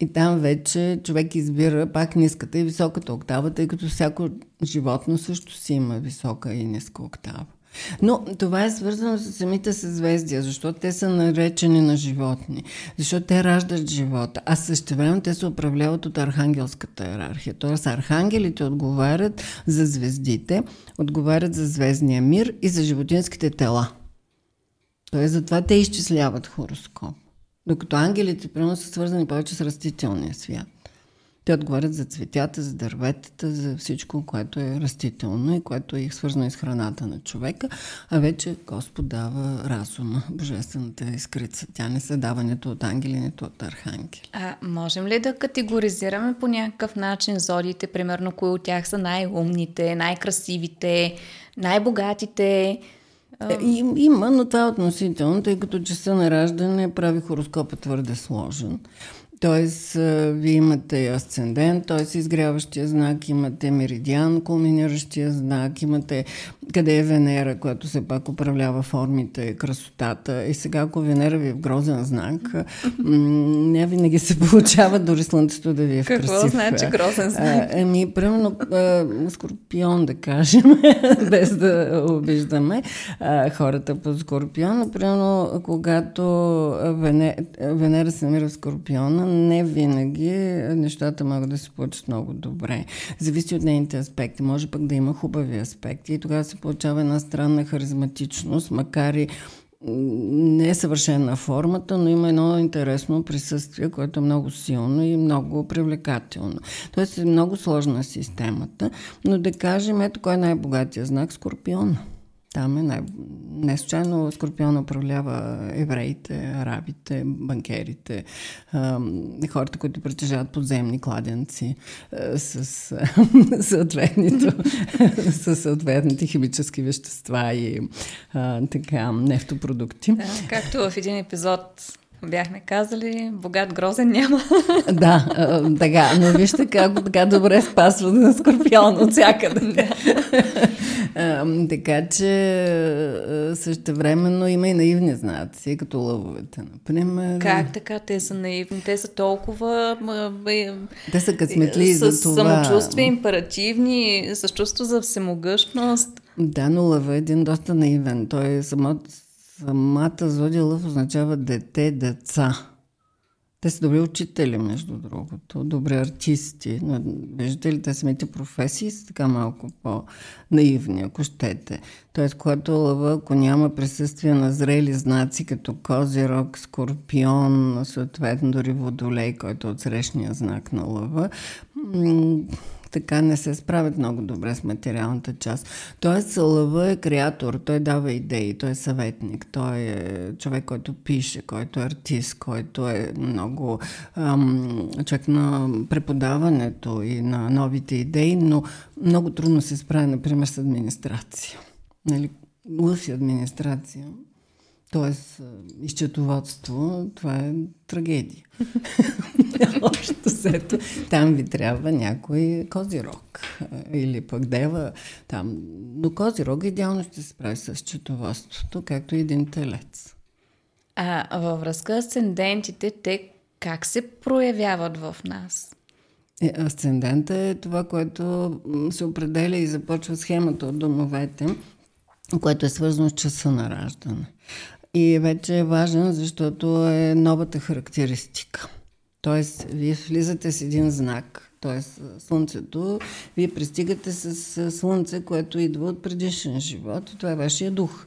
И там вече човек избира пак ниската и високата октава, тъй като всяко животно също си има висока и ниска октава. Но това е свързано с самите съзвездия, защото те са наречени на животни, защото те раждат живота, а също време те се управляват от архангелската иерархия. Тоест архангелите отговарят за звездите, отговарят за звездния мир и за животинските тела. Тоест затова те изчисляват хороскоп. Докато ангелите, примерно, са свързани повече с растителния свят. Те отговарят за цветята, за дърветата, за всичко, което е растително и което е свързано и с храната на човека, а вече Господ дава разума, божествената изкрица. Тя не се дава нито от ангели, нито от архангели. А можем ли да категоризираме по някакъв начин зодиите, примерно, кои от тях са най-умните, най-красивите, най-богатите? Е, има, но това е относително, тъй като часа на раждане прави хороскопа твърде сложен. Тоест, вие имате асцендент, т.е. изгряващия знак, имате меридиан, кулминиращия знак, имате къде е Венера, която се пак управлява формите, красотата. И сега, ако Венера ви е в грозен знак, не винаги се [LAUGHS] получава дори Слънцето да ви е в красив. Какво значи грозен знак? Еми, примерно, Скорпион, да кажем, [LAUGHS] без да обиждаме хората по Скорпион. Примерно, когато Венера се намира в Скорпиона, не винаги нещата могат да се получат много добре. Зависи от нейните аспекти. Може пък да има хубави аспекти и тогава се получава една странна харизматичност, макар и не е съвършена формата, но има едно интересно присъствие, което е много силно и много привлекателно. Тоест е много сложна системата, но да кажем, ето кой е най-богатия знак Скорпиона. Там е най... Не случайно Скорпион управлява евреите, арабите, банкерите, хората, които притежават подземни кладенци с, [LAUGHS] [LAUGHS] с съответните химически вещества и а, така, нефтопродукти. Да, както в един епизод бяхме казали, богат грозен няма. [LAUGHS] Да, така, но вижте как така добре спасва на скорпион от всякъде. [LAUGHS] така че също времено има и наивни знаци, като лъвовете, например. Как така те са наивни? Те са толкова... Те са късметли за това. самочувствие, императивни, с чувство за всемогъщност. Да, но лъва е един доста наивен. Той е само Самата зодия лъв означава дете, деца. Те са добри учители, между другото, добри артисти. Но, виждате ли, те самите професии са така малко по-наивни, ако щете. Тоест, когато лъва, ако няма присъствие на зрели знаци, като козирог, скорпион, съответно дори водолей, който е от срещния знак на лъва, така не се справят много добре с материалната част. Тоест, Лъва е креатор, той дава идеи, той е съветник, той е човек, който пише, който е артист, който е много ам, човек на преподаването и на новите идеи, но много трудно се справя, например, с администрация. Нали, лъв администрация т.е. изчетоводство, това е трагедия. [LAUGHS] Общо сето, там ви трябва някой козирог или пък дева там. Но козирог идеално ще се справи с четоводството, както и един телец. А във връзка с асцендентите, те как се проявяват в нас? Е, асцендента е това, което се определя и започва схемата от домовете, което е свързано с часа на раждане. И вече е важен, защото е новата характеристика. Тоест, вие влизате с един знак, Тоест, Слънцето, вие пристигате с Слънце, което идва от предишен живот. Това е вашия дух,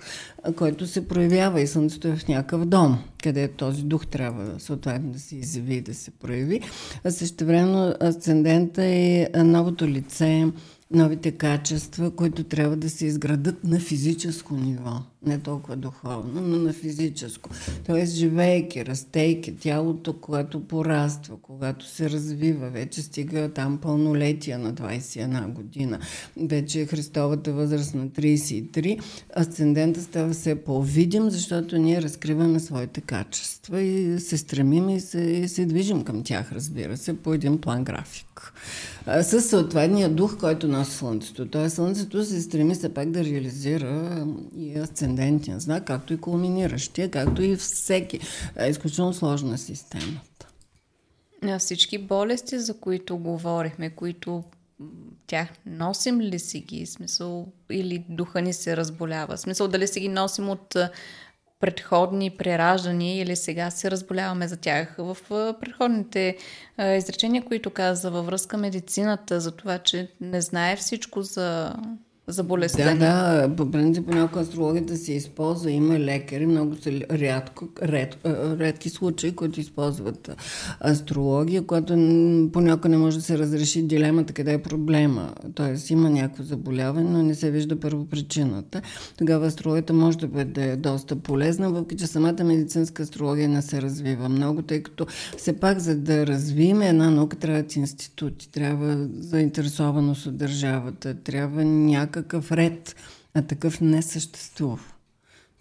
който се проявява и Слънцето е в някакъв дом, къде този дух трябва съответно да се изяви и да се прояви. А също време асцендента е новото лице, новите качества, които трябва да се изградат на физическо ниво. Не толкова духовно, но на физическо. Тоест, живейки, растейки, тялото, което пораства, когато се развива, вече стига там пълнолетия на 21 година, вече е Христовата възраст на 33, асцендента става все по-видим, защото ние разкриваме своите качества и се стремим и се, и се движим към тях, разбира се, по един план график с съответния дух, който носи Слънцето. Тоест Слънцето се стреми се пак да реализира и асцендентен знак, както и кулминиращия, както и всеки. Е изключително сложна системата. А всички болести, за които говорихме, които тях носим ли си ги, смисъл, или духа ни се разболява? Смисъл, дали си ги носим от предходни прераждания или сега се разболяваме за тях. В предходните изречения, които каза във връзка медицината, за това, че не знае всичко за за болестта. Да, да, по принцип понякога астрологията се използва. Има лекари, много са рядко, ред, редки случаи, които използват астрология, която понякога не може да се разреши дилемата къде е проблема. Тоест има някакво заболяване, но не се вижда първо причината. Тогава астрологията може да бъде доста полезна, въпреки че самата медицинска астрология не се развива много, тъй като все пак за да развиме една наука трябват институти, трябва заинтересованост от държавата, трябва някакъв някакъв ред, а такъв не съществува.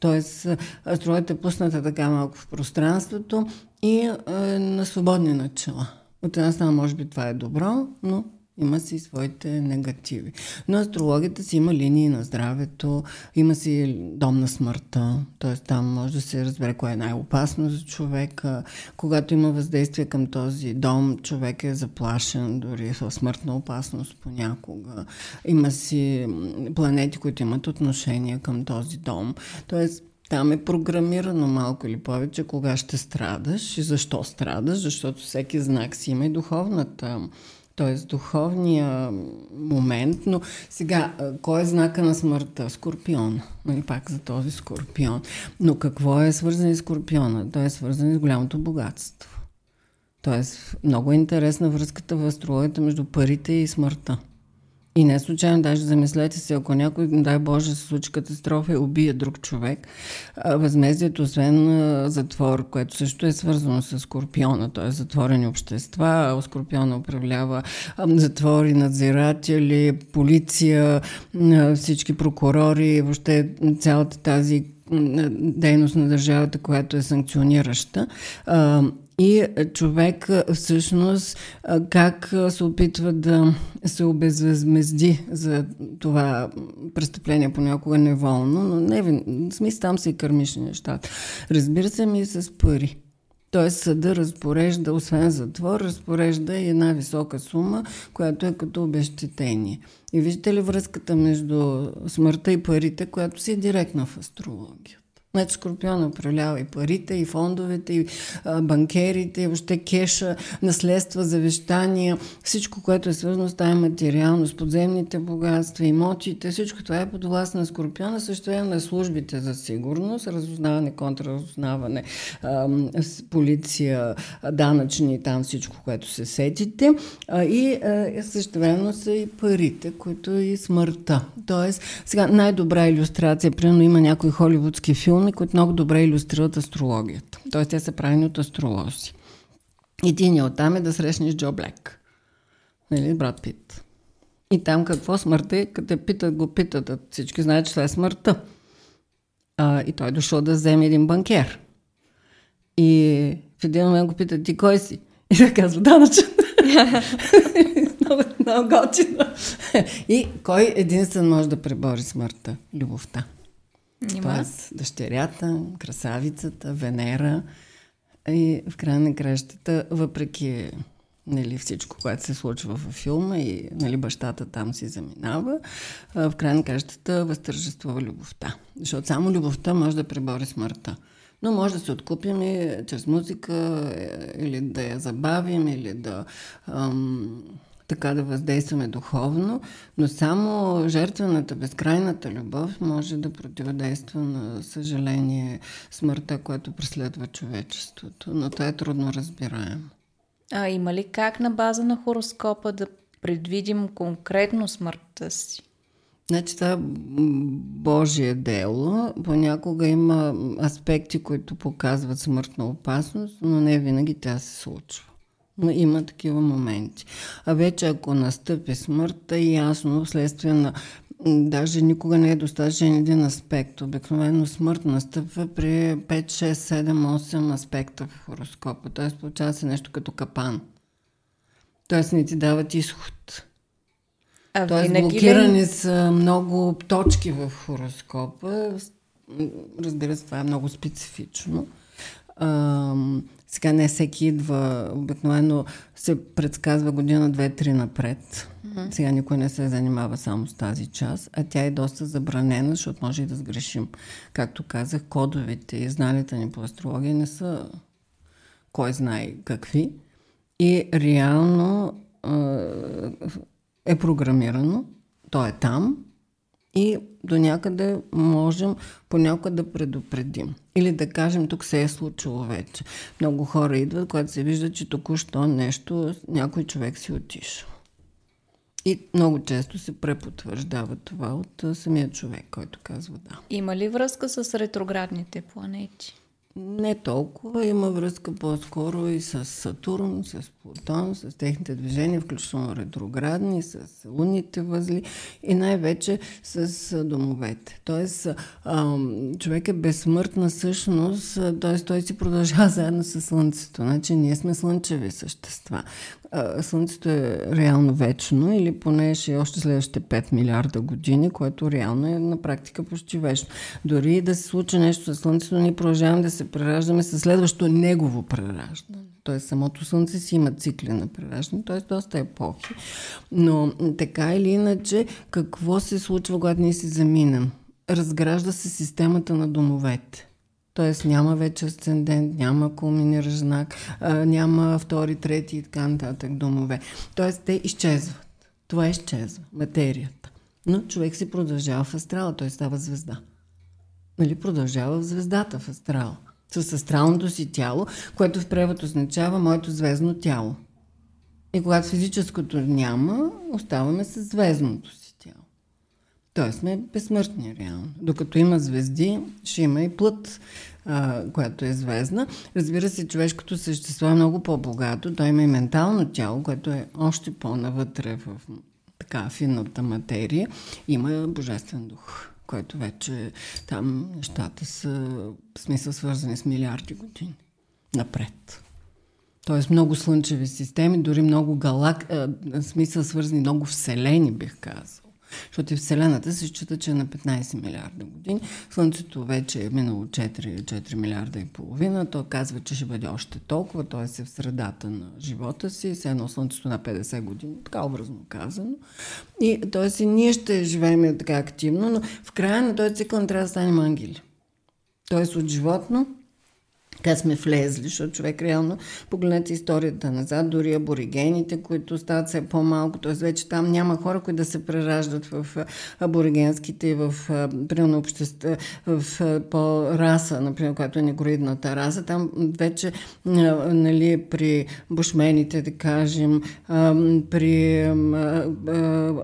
Тоест, астрологията е пусната така малко в пространството и е на свободни начала. От една страна, може би това е добро, но има си своите негативи. Но астрологията си има линии на здравето, има си дом на смъртта, т.е. там може да се разбере кое е най-опасно за човека. Когато има въздействие към този дом, човек е заплашен, дори в смъртна опасност понякога. Има си планети, които имат отношение към този дом. Тоест, там е програмирано малко или повече кога ще страдаш и защо страдаш, защото всеки знак си има и духовната т.е. духовния момент, но сега, кой е знака на смъртта? Скорпион. Нали, пак за този скорпион. Но какво е свързано с скорпиона? Той е свързан с голямото богатство. Тоест, много е интересна връзката в астрологията между парите и смъртта. И не случайно, даже замислете се, ако някой, дай Боже, се случи катастрофа и убие друг човек, възмездието, освен затвор, което също е свързано с Скорпиона, т.е. затворени общества, Скорпиона управлява затвори, надзиратели, полиция, всички прокурори, въобще цялата тази дейност на държавата, която е санкционираща. И човек всъщност как се опитва да се обезвъзмезди за това престъпление понякога неволно, но не, смисъл там са и кърмични нещата. Разбира се ми с пари. Тоест съда разпорежда, освен затвор, разпорежда и една висока сума, която е като обещетение. И виждате ли връзката между смъртта и парите, която си е директна в астрология. Значи Скорпион управлява и парите, и фондовете, и банкерите, и въобще кеша, наследства, завещания, всичко, което е свързано с тази материалност, подземните богатства, имотите, всичко това е под власт на Скорпиона, също е на службите за сигурност, разузнаване, контраразузнаване, полиция, данъчни, там всичко, което се сетите. И а, са и парите, които и смъртта. Тоест, сега най-добра иллюстрация, примерно има някои холивудски филми, филми, които много добре иллюстрират астрологията. Тоест, те са правени от астролози. Единият от там е да срещнеш Джо Блек. Нали, брат Пит. И там какво смъртта е, като те питат, го питат, всички знаят, че това е смъртта. А, и той е дошъл да вземе един банкер. И в един момент го питат, ти кой си? И да казва, данъчен. [LAUGHS] много, много готино. И кой единствен може да пребори смъртта? Любовта. Тоест, дъщерята, красавицата, Венера. И в края на кращата, въпреки нали, всичко, което се случва във филма и нали, бащата там си заминава, в края на кращата възтържествува любовта. Защото само любовта може да пребори смъртта. Но може да се откупим и чрез музика, е, или да я забавим, или да ам, така да въздействаме духовно, но само жертвената, безкрайната любов може да противодейства на съжаление смъртта, която преследва човечеството. Но това е трудно разбираемо. А има ли как на база на хороскопа да предвидим конкретно смъртта си? Значи това е Божие дело. Понякога има аспекти, които показват смъртна опасност, но не винаги тя се случва. Но има такива моменти. А вече ако настъпи смъртта, ясно, вследствие на Даже никога не е достатъчен един аспект. Обикновено смърт настъпва при 5, 6, 7, 8 аспекта в хороскопа. Т.е. получава се нещо като капан. Тоест не ти дават изход. А Тоест блокирани ли... са много точки в хороскопа. Разбира се, това е много специфично. А, сега не всеки идва, обикновено се предсказва година, две, три напред. Mm-hmm. Сега никой не се занимава само с тази част, а тя е доста забранена, защото може и да сгрешим. Както казах, кодовете и знанията ни по астрология не са кой знае какви. И реално е програмирано, то е там и до някъде можем понякога да предупредим. Или да кажем, тук се е случило вече. Много хора идват, когато се вижда, че току-що нещо, някой човек си отишъл. И много често се препотвърждава това от самия човек, който казва да. Има ли връзка с ретроградните планети? Не толкова. Има връзка по-скоро и с Сатурн, с Плутон, с техните движения, включително ретроградни, с лунните възли и най-вече с домовете. Тоест, човек е безсмъртна същност, т.е. той си продължава заедно с Слънцето. Значи ние сме слънчеви същества. Слънцето е реално вечно или поне ще е още следващите 5 милиарда години, което реално е на практика почти вечно. Дори да се случи нещо с Слънцето, ние продължаваме да се прераждаме със следващото негово прераждане. Тоест самото Слънце си има цикли на прераждане, т.е. доста епохи. Но така или иначе, какво се случва, когато ние си заминем? Разгражда се системата на домовете. Тоест няма вече асцендент, няма кулминиращ знак, няма втори, трети и така нататък домове. Тоест те изчезват. Това изчезва, материята. Но човек си продължава в астрала, той става звезда. Нали, продължава в звездата в астрала. С астралното си тяло, което в превод означава моето звездно тяло. И когато физическото няма, оставаме с звездното си. Тоест сме безсмъртни реално. Докато има звезди, ще има и плът, а, която е звездна. Разбира се, човешкото същество е много по-богато. Той има и ментално тяло, което е още по-навътре в така финната материя. Има божествен дух който вече там нещата са в смисъл свързани с милиарди години напред. Тоест много слънчеви системи, дори много галак, в смисъл свързани много вселени, бих казал. Защото и Вселената се счита, че е на 15 милиарда години. Слънцето вече е минало 4, 4 милиарда и половина. То казва, че ще бъде още толкова. Той е в средата на живота си. Се едно Слънцето на 50 години. Така образно казано. И т.е. и ние ще живеем така активно, но в края на този цикъл трябва да станем ангели. Тоест от животно как сме влезли, защото човек реално, погледнете историята назад, дори аборигените, които стават все по-малко, т.е. вече там няма хора, които да се прераждат в аборигенските и в, примерно, общество, в по-раса, например, която е негроидната раса, там вече, нали, при бушмените, да кажем, при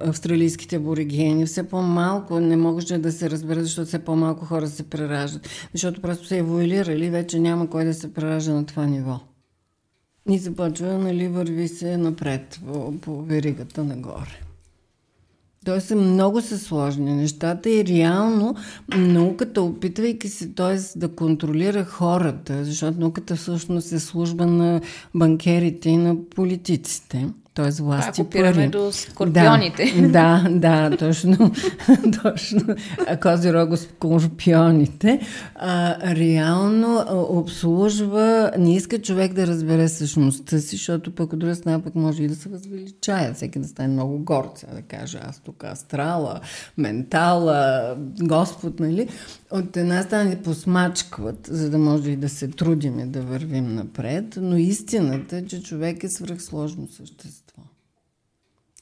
австралийските аборигени, все по-малко не може да се разбере, защото все по-малко хора се прераждат, защото просто се еволюирали, вече няма кой да се преражда на това ниво. И започва, нали, върви се напред по, по веригата нагоре. Тоест много са сложни нещата и реално науката, опитвайки се т.е. да контролира хората, защото науката всъщност е служба на банкерите и на политиците – т.е. власти Ако пари. до скорпионите. Да, да, да точно. [LAUGHS] точно. Козирого скорпионите. А, реално обслужва, не иска човек да разбере същността си, защото пък от друга страна пък може и да се възвеличая. Всеки да стане много горца, да каже аз тук астрала, ментала, Господ, нали? От една страна ни посмачкват, за да може и да се трудим и да вървим напред, но истината е, че човек е свръхсложно същество.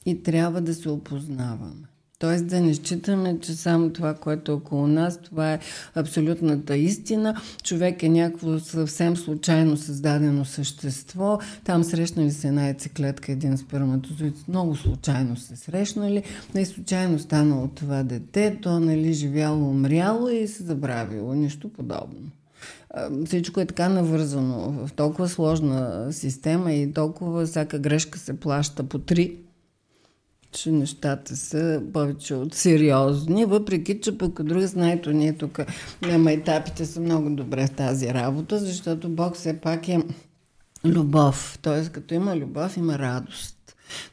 И трябва да се опознаваме. Тоест да не считаме, че само това, което е около нас, това е абсолютната истина. Човек е някакво съвсем случайно създадено същество. Там срещнали се една яйцеклетка, един сперматозоид. Много случайно се срещнали. Не случайно станало това дете. То нали, живяло, умряло и се забравило. Нищо подобно всичко е така навързано в толкова сложна система и толкова всяка грешка се плаща по три че нещата са повече от сериозни, въпреки, че пък от друга знаете, ние тук етапите са много добре в тази работа, защото Бог все пак е любов. Тоест, като има любов, има радост.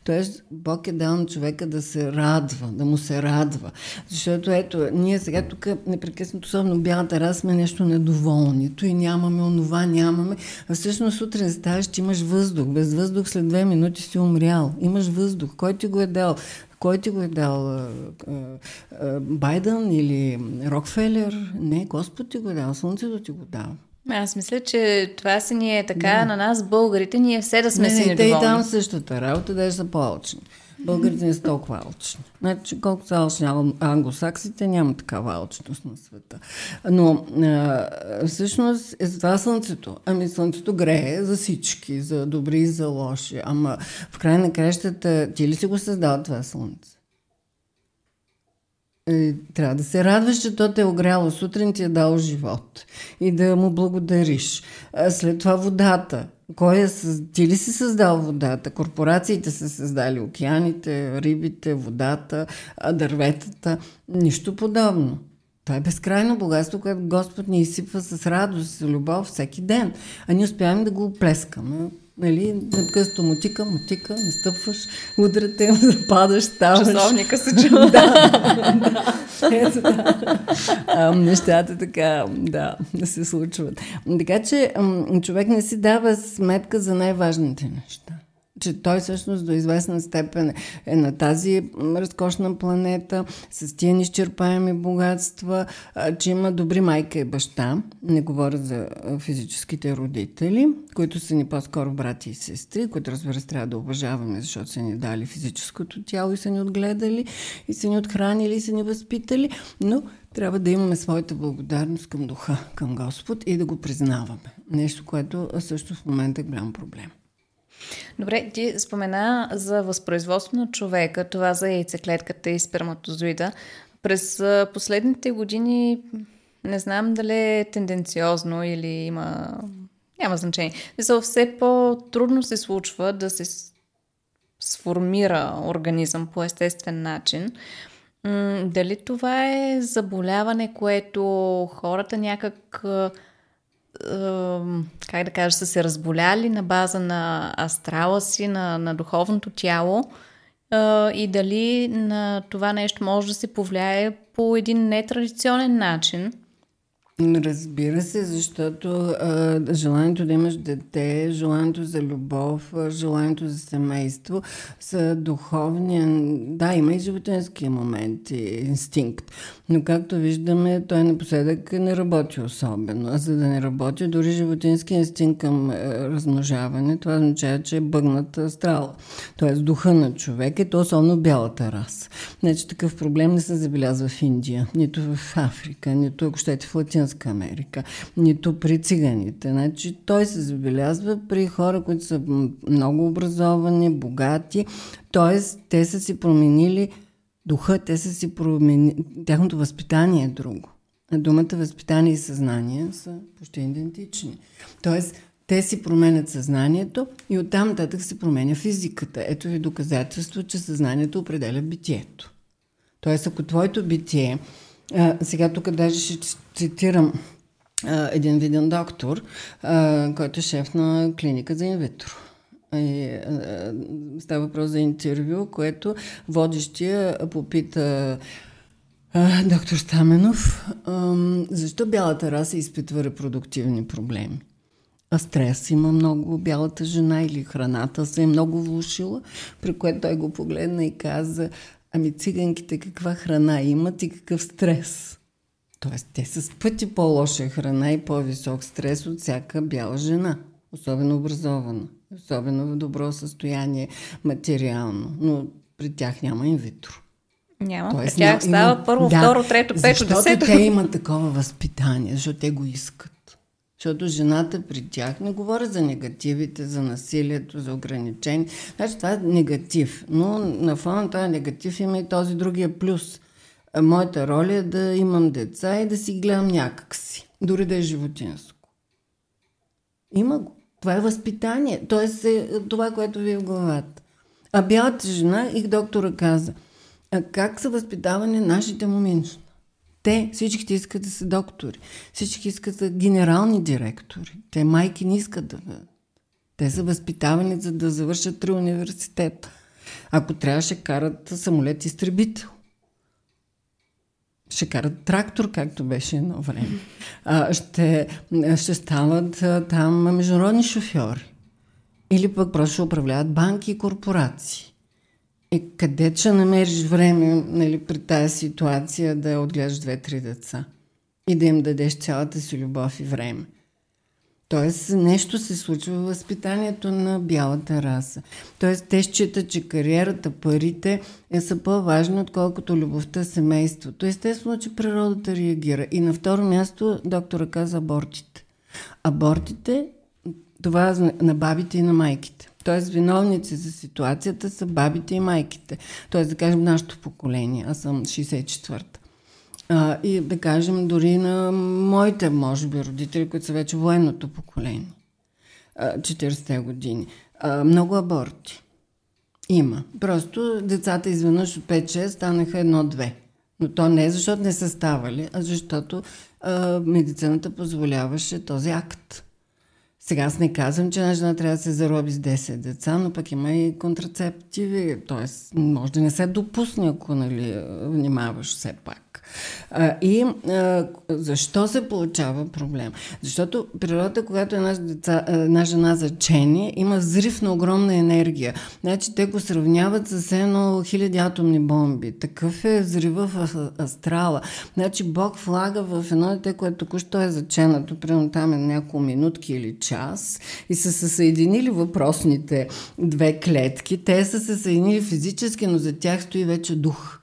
Тоест, Бог е дал на човека да се радва, да му се радва. Защото ето, ние сега тук непрекъснато, особено бялата раса, сме нещо недоволни. И нямаме, онова нямаме. А всъщност сутрин ставаш, че имаш въздух. Без въздух след две минути си умрял. Имаш въздух. Кой ти го е дал? Кой ти го е дал? Байден или Рокфелер? Не, Господ ти го е дал. Слънцето ти го дал. Аз мисля, че това си ни е така не. на нас, българите, ние все да сме не, си не, недоволни. Те и там същата работа, да са по-алчни. Българите не са толкова алчни. Значи, колкото са алчни англосаксите, няма такава алчност на света. Но а, всъщност е за това слънцето. Ами слънцето грее за всички, за добри и за лоши. Ама в край на кращата, ти ли си го създал това слънце? Е, трябва да се радваш, че то те е огряло сутрин, ти е дал живот и да му благодариш. След това водата. Кой е, ти ли си създал водата? Корпорациите са създали океаните, рибите, водата, дърветата. Нищо подобно. Това е безкрайно богатство, което Господ ни изсипва с радост, с любов всеки ден. А ние успяваме да го плескаме нали, непрекъснато мутика, мутика, настъпваш, удрате, [LAUGHS] западаш, ставаш. Часовника се [LAUGHS] чува. да, Ето, да. А, нещата така, да, да се случват. Така че човек не си дава сметка за най-важните неща че той всъщност до известна степен е на тази разкошна планета, с тия неизчерпаеми богатства, че има добри майка и баща. Не говоря за физическите родители, които са ни по-скоро брати и сестри, които разбира се трябва да уважаваме, защото са ни дали физическото тяло и са ни отгледали, и са ни отхранили, и са ни възпитали, но трябва да имаме своята благодарност към духа, към Господ и да го признаваме. Нещо, което също в момента е голям проблем. Добре, ти спомена за възпроизводство на човека, това за яйцеклетката и сперматозоида. През последните години не знам дали е тенденциозно или има... Няма значение. За все по-трудно се случва да се сформира организъм по естествен начин. Дали това е заболяване, което хората някак как да кажа, са се разболяли на база на астрала си, на, на духовното тяло и дали на това нещо може да се повлияе по един нетрадиционен начин – Разбира се, защото а, желанието да имаш дете, желанието за любов, желанието за семейство са духовни. Да, има и животински момент и инстинкт. Но както виждаме, той напоследък не работи особено. А за да не работи, дори животински инстинкт към е, размножаване, това означава, че е бъгната страла. Тоест духа на човек е то особено бялата раса. Значи такъв проблем не се забелязва в Индия, нито в Африка, нито ако щете в Латинска Латинска Америка, нито при циганите. Значи, той се забелязва при хора, които са много образовани, богати, т.е. те са си променили духа, те са си променили, тяхното възпитание е друго. Думата възпитание и съзнание са почти идентични. Тоест, те си променят съзнанието и оттам нататък се променя физиката. Ето ви доказателство, че съзнанието определя битието. Тоест, ако твоето битие сега тук даже ще цитирам а, един виден доктор, а, който е шеф на клиника за инвитро. И, а, става въпрос за интервю, което водещия попита а, доктор Стаменов, а, защо бялата раса изпитва репродуктивни проблеми? А стрес има много бялата жена или храната се е много влушила, при което той го погледна и каза, Ами циганките каква храна имат и какъв стрес? Тоест, те са с пъти по-лоша храна и по-висок стрес от всяка бяла жена, особено образована, особено в добро състояние материално. Но при тях няма инвитро. Няма. Тоест, при тях става има... първо, да, второ, трето, пето, защото десето. те имат такова възпитание, защото те го искат. Защото жената при тях не говоря за негативите, за насилието, за ограничение. Значи това е негатив. Но на фона на този негатив има и този другия плюс. Моята роля е да имам деца и да си гледам някакси. Дори да е животинско. Има го. Това е възпитание. Тоест е това, което ви е в главата. А бялата жена и доктора каза, а как са възпитавани нашите момичета? Те, всичките искат да са доктори. Всички искат да са генерални директори. Те майки не искат да. Те са възпитавани за да завършат три университета. Ако трябва, ще карат самолет изтребител. Ще карат трактор, както беше едно време. А, ще, ще станат а, там международни шофьори. Или пък просто ще управляват банки и корпорации. Е, къде ще намериш време нали, при тази ситуация да отгледаш две-три деца и да им дадеш цялата си любов и време? Тоест нещо се случва в възпитанието на бялата раса. Тоест те считат, че кариерата, парите е са по-важни, отколкото любовта, семейството. Естествено, че природата реагира. И на второ място доктора каза абортите. Абортите, това на бабите и на майките. Тоест, виновници за ситуацията са бабите и майките. Тоест, да кажем, нашето поколение. Аз съм 64-та. А, и да кажем, дори на моите, може би, родители, които са вече военното поколение. 40-те години. А, много аборти. Има. Просто децата изведнъж от 5-6 станаха едно-две. Но то не е защото не са ставали, а защото а, медицината позволяваше този акт. Сега аз не казвам, че една жена трябва да се зароби с 10 деца, но пък има и контрацептиви, т.е. може да не се допусне, ако нали, внимаваш все пак. И а, защо се получава проблем? Защото природата, когато една, деца, една жена зачени, има взрив на огромна енергия. Значи те го сравняват с едно хиляди атомни бомби. Такъв е взрива в астрала. Значи Бог влага в едно дете, което току-що е заченато, примерно там е няколко минутки или час, и са се съединили въпросните две клетки. Те са се съединили физически, но за тях стои вече дух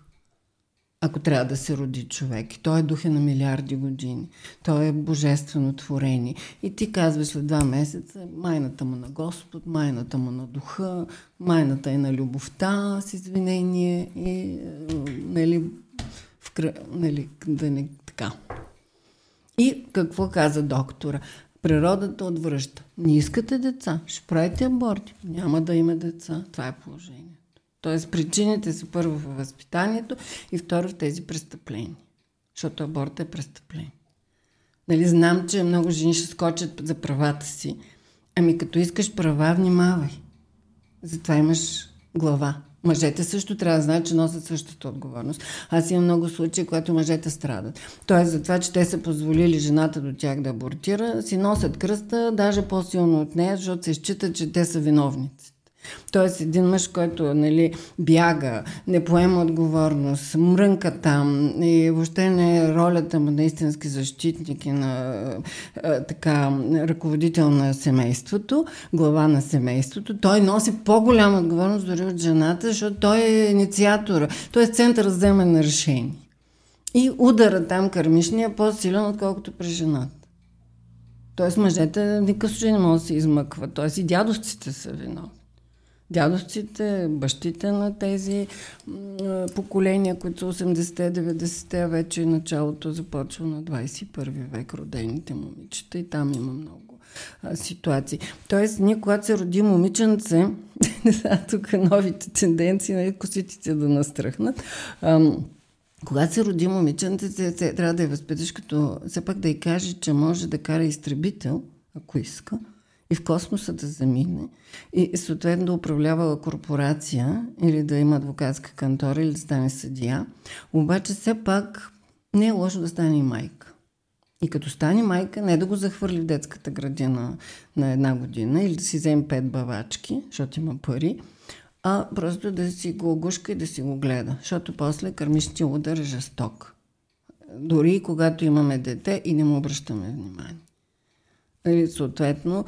ако трябва да се роди човек. Той е дух е на милиарди години. Той е божествено творение. И ти казваш след два месеца майната му на Господ, майната му на духа, майната е на любовта, с извинение и нали, в, нали, да не така. И какво каза доктора? Природата отвръща. Не искате деца, ще правите аборти. Няма да има деца. Това е положение. Тоест причините са първо в възпитанието и второ в тези престъпления. Защото аборт е престъпление. Нали, знам, че много жени ще скочат за правата си. Ами като искаш права, внимавай. Затова имаш глава. Мъжете също трябва да знаят, че носят същата отговорност. Аз имам много случаи, когато мъжете страдат. Тоест за това, че те са позволили жената до тях да абортира, си носят кръста, даже по-силно от нея, защото се считат, че те са виновници. Тоест един мъж, който нали, бяга, не поема отговорност, мрънка там и въобще не е ролята му на истински защитник и на а, така, ръководител на семейството, глава на семейството, той носи по-голяма отговорност дори от жената, защото той е инициатора, той е център за вземане на решение. И удара там кърмишния е по-силен, отколкото при жената. Тоест мъжете никакъв случай не могат да се измъкват. Тоест и дядовците са виновни дядовците, бащите на тези поколения, които са 80-те, 90-те, вече началото започва на 21 век, родените момичета и там има много а, ситуации. Тоест, ние когато се роди момиченце, [LAUGHS] тук новите тенденции, нали, коситите да настръхнат, ам, когато се роди момиченце, трябва да я възпиташ като все пак да й каже, че може да кара изтребител, ако иска, и в космоса да замине и съответно да управлява корпорация или да има адвокатска кантора или да стане съдия. Обаче все пак не е лошо да стане и майка. И като стане майка, не да го захвърли в детската градина на една година или да си вземе пет бавачки, защото има пари, а просто да си го огушка и да си го гледа, защото после кърмишния удар е жесток. Дори когато имаме дете и не му обръщаме внимание. И съответно,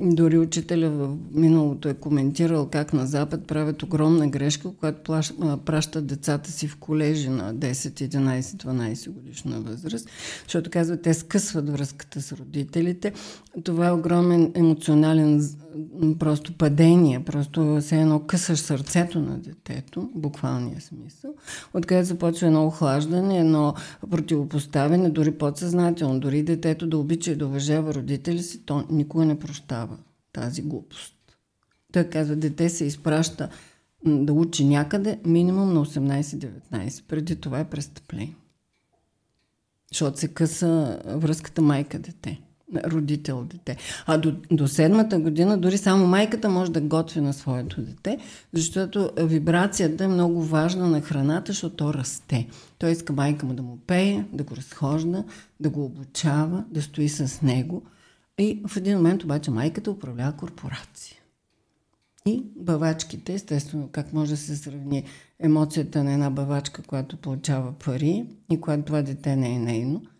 дори учителя в миналото е коментирал как на Запад правят огромна грешка, когато пращат децата си в колежи на 10, 11, 12 годишна възраст, защото казват, те скъсват връзката с родителите. Това е огромен емоционален просто падение, просто все едно късаш сърцето на детето, буквалния смисъл, откъдето започва едно охлаждане, едно противопоставяне, дори подсъзнателно, дори детето да обича и да уважава родители си, то никога не прощава тази глупост. Той казва, дете се изпраща да учи някъде минимум на 18-19. Преди това е престъпление. Защото се къса връзката майка-дете родител дете. А до, до седмата година дори само майката може да готви на своето дете, защото вибрацията е много важна на храната, защото то расте. Той иска майка му да му пее, да го разхожда, да го обучава, да стои с него. И в един момент обаче майката управлява корпорация. И бавачките, естествено, как може да се сравни емоцията на една бавачка, която получава пари и когато това дете не е нейно –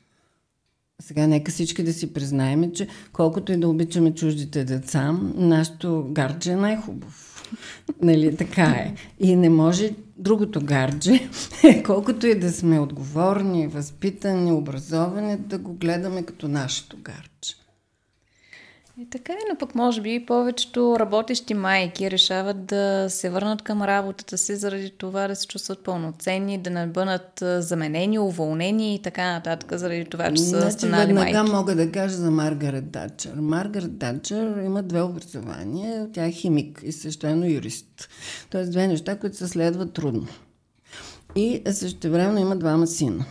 сега нека всички да си признаем, че колкото и да обичаме чуждите деца, нашето гардже е най-хубаво. [LAUGHS] нали, така е. И не може другото гардже, [LAUGHS] колкото и да сме отговорни, възпитани, образовани, да го гледаме като нашето гардже. И така е, но пък може би повечето работещи майки решават да се върнат към работата си заради това да се чувстват пълноценни, да не бъдат заменени, уволнени и така нататък, заради това, че са значи, станали майки. Веднага мога да кажа за Маргарет Дачер. Маргарет Дачер има две образования. Тя е химик и същено юрист. Тоест две неща, които се следват трудно. И също време има двама сина.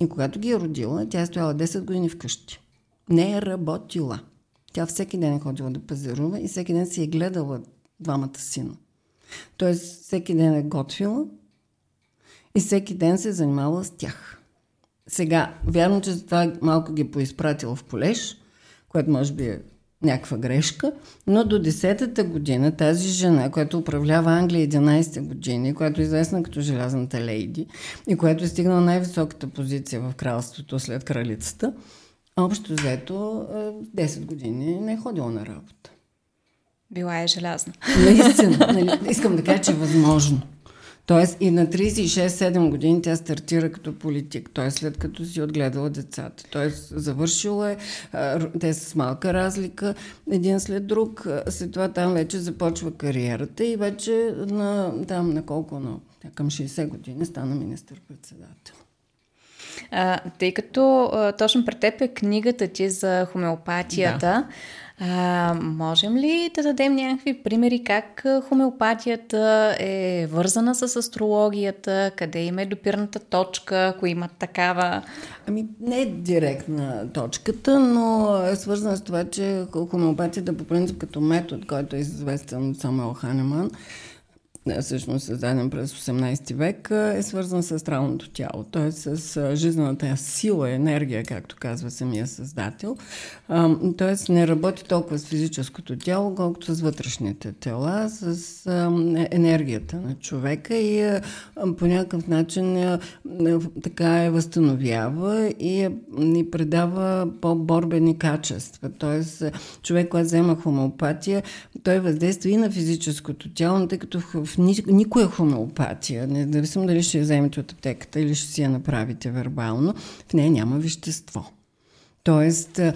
И когато ги е родила, тя е стояла 10 години вкъщи. Не е работила. Тя всеки ден е ходила да пазарува и всеки ден си е гледала двамата сина. Тоест, всеки ден е готвила и всеки ден се е занимавала с тях. Сега, вярно, че това малко ги е поизпратила в полеж, което може би е някаква грешка, но до 10-та година тази жена, която управлява Англия 11 години, която е известна като желязната лейди и която е стигнала най-високата позиция в кралството след кралицата, Общо взето 10 години не е ходила на работа. Била е желязна. Наистина. [LAUGHS] Нали, искам да кажа, че е възможно. Тоест и на 36-7 години тя стартира като политик, т.е. след като си отгледала децата. Т.е. завършила е, те са с малка разлика, един след друг. След това там вече започва кариерата и вече на, там на колко, на, към 60 години стана министър-председател. А, тъй като а, точно пред теб е книгата ти за хомеопатията, да. А, можем ли да дадем някакви примери как хомеопатията е вързана с астрологията, къде има е допирната точка, ако има такава? Ами не е директна точката, но е свързана с това, че хомеопатията по принцип като метод, който е известен от Самуел Ханеман, всъщност създаден през 18 век, е свързан с астралното тяло, т.е. с жизнената сила, енергия, както казва самия създател. Т.е. не работи толкова с физическото тяло, колкото с вътрешните тела, с енергията на човека и по някакъв начин така е възстановява и ни предава по-борбени качества. Т.е. човек, който взема хомеопатия, той въздейства и на физическото тяло, тъй като в никоя хомеопатия, независимо дали ще я вземете от аптеката или ще си я направите вербално, в нея няма вещество. Тоест, а,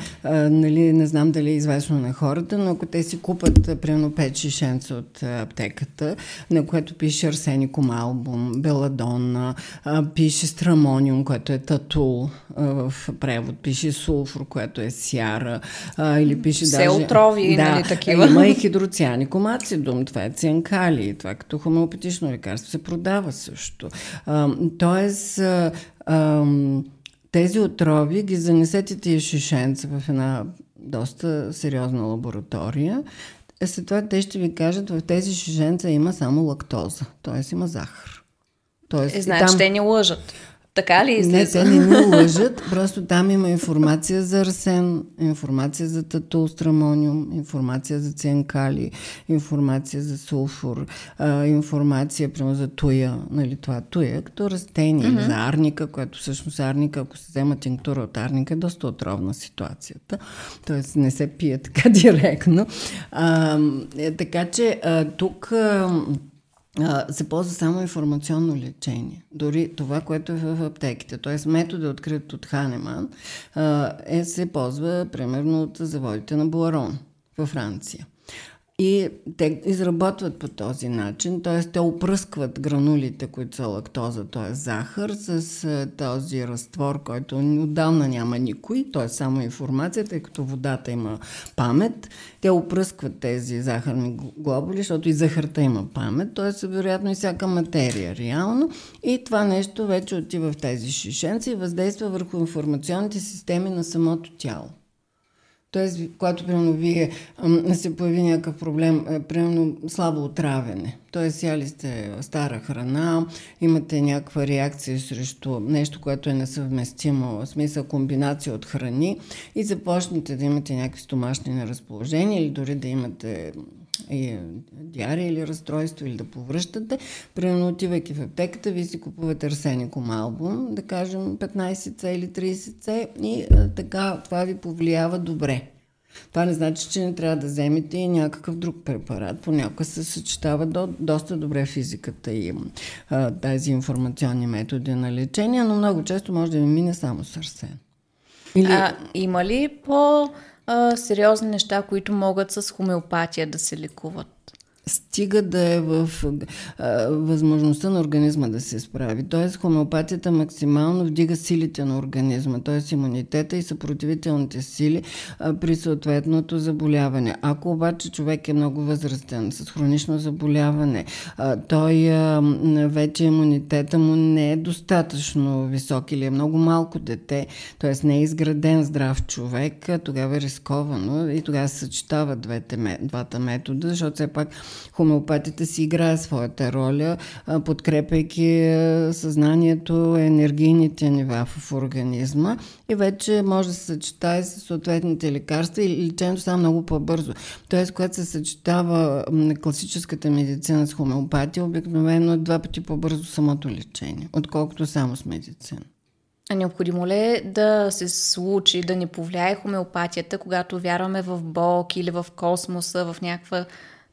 нали, не знам дали е известно на хората, но ако те си купат примерно 5 шишенца от аптеката, на което пише арсеникум албум, беладон, а, пише страмониум, което е татул а, в превод, пише сулфур, което е сяра, а, или пише Все даже... отрови, да, нали такива. Има и хидроцианикум ацидум, това е цианкали, това като хомеопатично лекарство се продава също. А, тоест, а, а, тези отрови ги занесете тия шишенца в една доста сериозна лаборатория. Е, след това те ще ви кажат, в тези шишенца има само лактоза, т.е. има захар. Тоест, е, значи там... те ни лъжат. Така ли излиза? Не, те не ми [LAUGHS] лъжат, просто там има информация за арсен, информация за татулстрамониум, информация за цинкали, информация за сулфур, а, информация, примерно, за туя, нали, това туя, като растение, mm-hmm. за арника, което всъщност арника, ако се взема тинктура от арника, е доста отровна ситуацията. Тоест не се пие така [LAUGHS] директно. А, е, така че а, тук... А, се ползва само информационно лечение. Дори това, което е в аптеките, т.е. метода открит от Ханеман, е, се ползва примерно от заводите на Буарон във Франция. И те изработват по този начин, т.е. те опръскват гранулите, които са лактоза, т.е. захар, с този разтвор, който отдавна няма никой, т.е. само информация, тъй като водата има памет. Те опръскват тези захарни глобули, защото и захарта има памет, т.е. вероятно и всяка материя реално. И това нещо вече отива в тези шишенци и въздейства върху информационните системи на самото тяло. Тоест, когато, примерно, вие се появи някакъв проблем, е, примерно слабо отравяне, т.е. яли сте стара храна, имате някаква реакция срещу нещо, което е несъвместимо, в смисъл комбинация от храни и започнете да имате някакви стомашни неразположения или дори да имате и диария или разстройство, или да повръщате. Примерно, отивайки в аптеката, вие си купувате арсеникум албум, да кажем 15C или 30C и а, така това ви повлиява добре. Това не значи, че не трябва да вземете и някакъв друг препарат. Понякога се съчетава до, доста добре физиката и а, тези информационни методи на лечение, но много често може да ви мине само с арсен. Или... А, има ли по сериозни неща, които могат с хомеопатия да се лекуват? Стига да е в а, възможността на организма да се справи. Тоест, хомеопатията максимално вдига силите на организма, т.е. имунитета и съпротивителните сили а, при съответното заболяване. Ако обаче човек е много възрастен, с хронично заболяване, а, той а, вече имунитета му не е достатъчно висок или е много малко дете, т.е. не е изграден здрав човек, тогава е рисковано и тогава се съчетават двете, двата метода, защото все пак хомеопатията си играе своята роля, подкрепяйки съзнанието, енергийните нива в организма и вече може да се съчетае с съответните лекарства и лечението става много по-бързо. Тоест, когато се съчетава класическата медицина с хомеопатия, обикновено е два пъти по-бързо самото лечение, отколкото само с медицина. А необходимо ли е да се случи, да ни повлияе хомеопатията, когато вярваме в Бог или в космоса, в някаква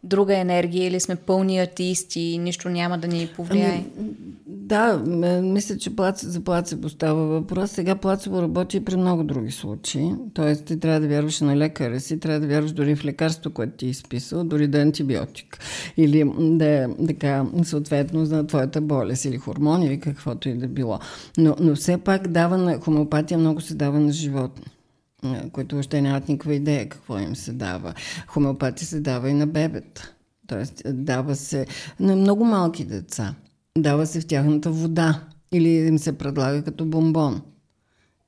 друга енергия или сме пълни атеисти и нищо няма да ни повлияе? Ами, да, мисля, че за плацебо става въпрос. Сега плацебо работи и при много други случаи. Тоест, ти трябва да вярваш на лекаря си, трябва да вярваш дори в лекарство, което ти е изписал, дори да е антибиотик. Или да е така, съответно, за твоята болест или хормони или каквото и да било. Но, но все пак дава на хомеопатия много се дава на животни които още нямат никаква идея какво им се дава. Хомеопатия се дава и на бебета. Тоест, дава се на много малки деца. Дава се в тяхната вода. Или им се предлага като бомбон.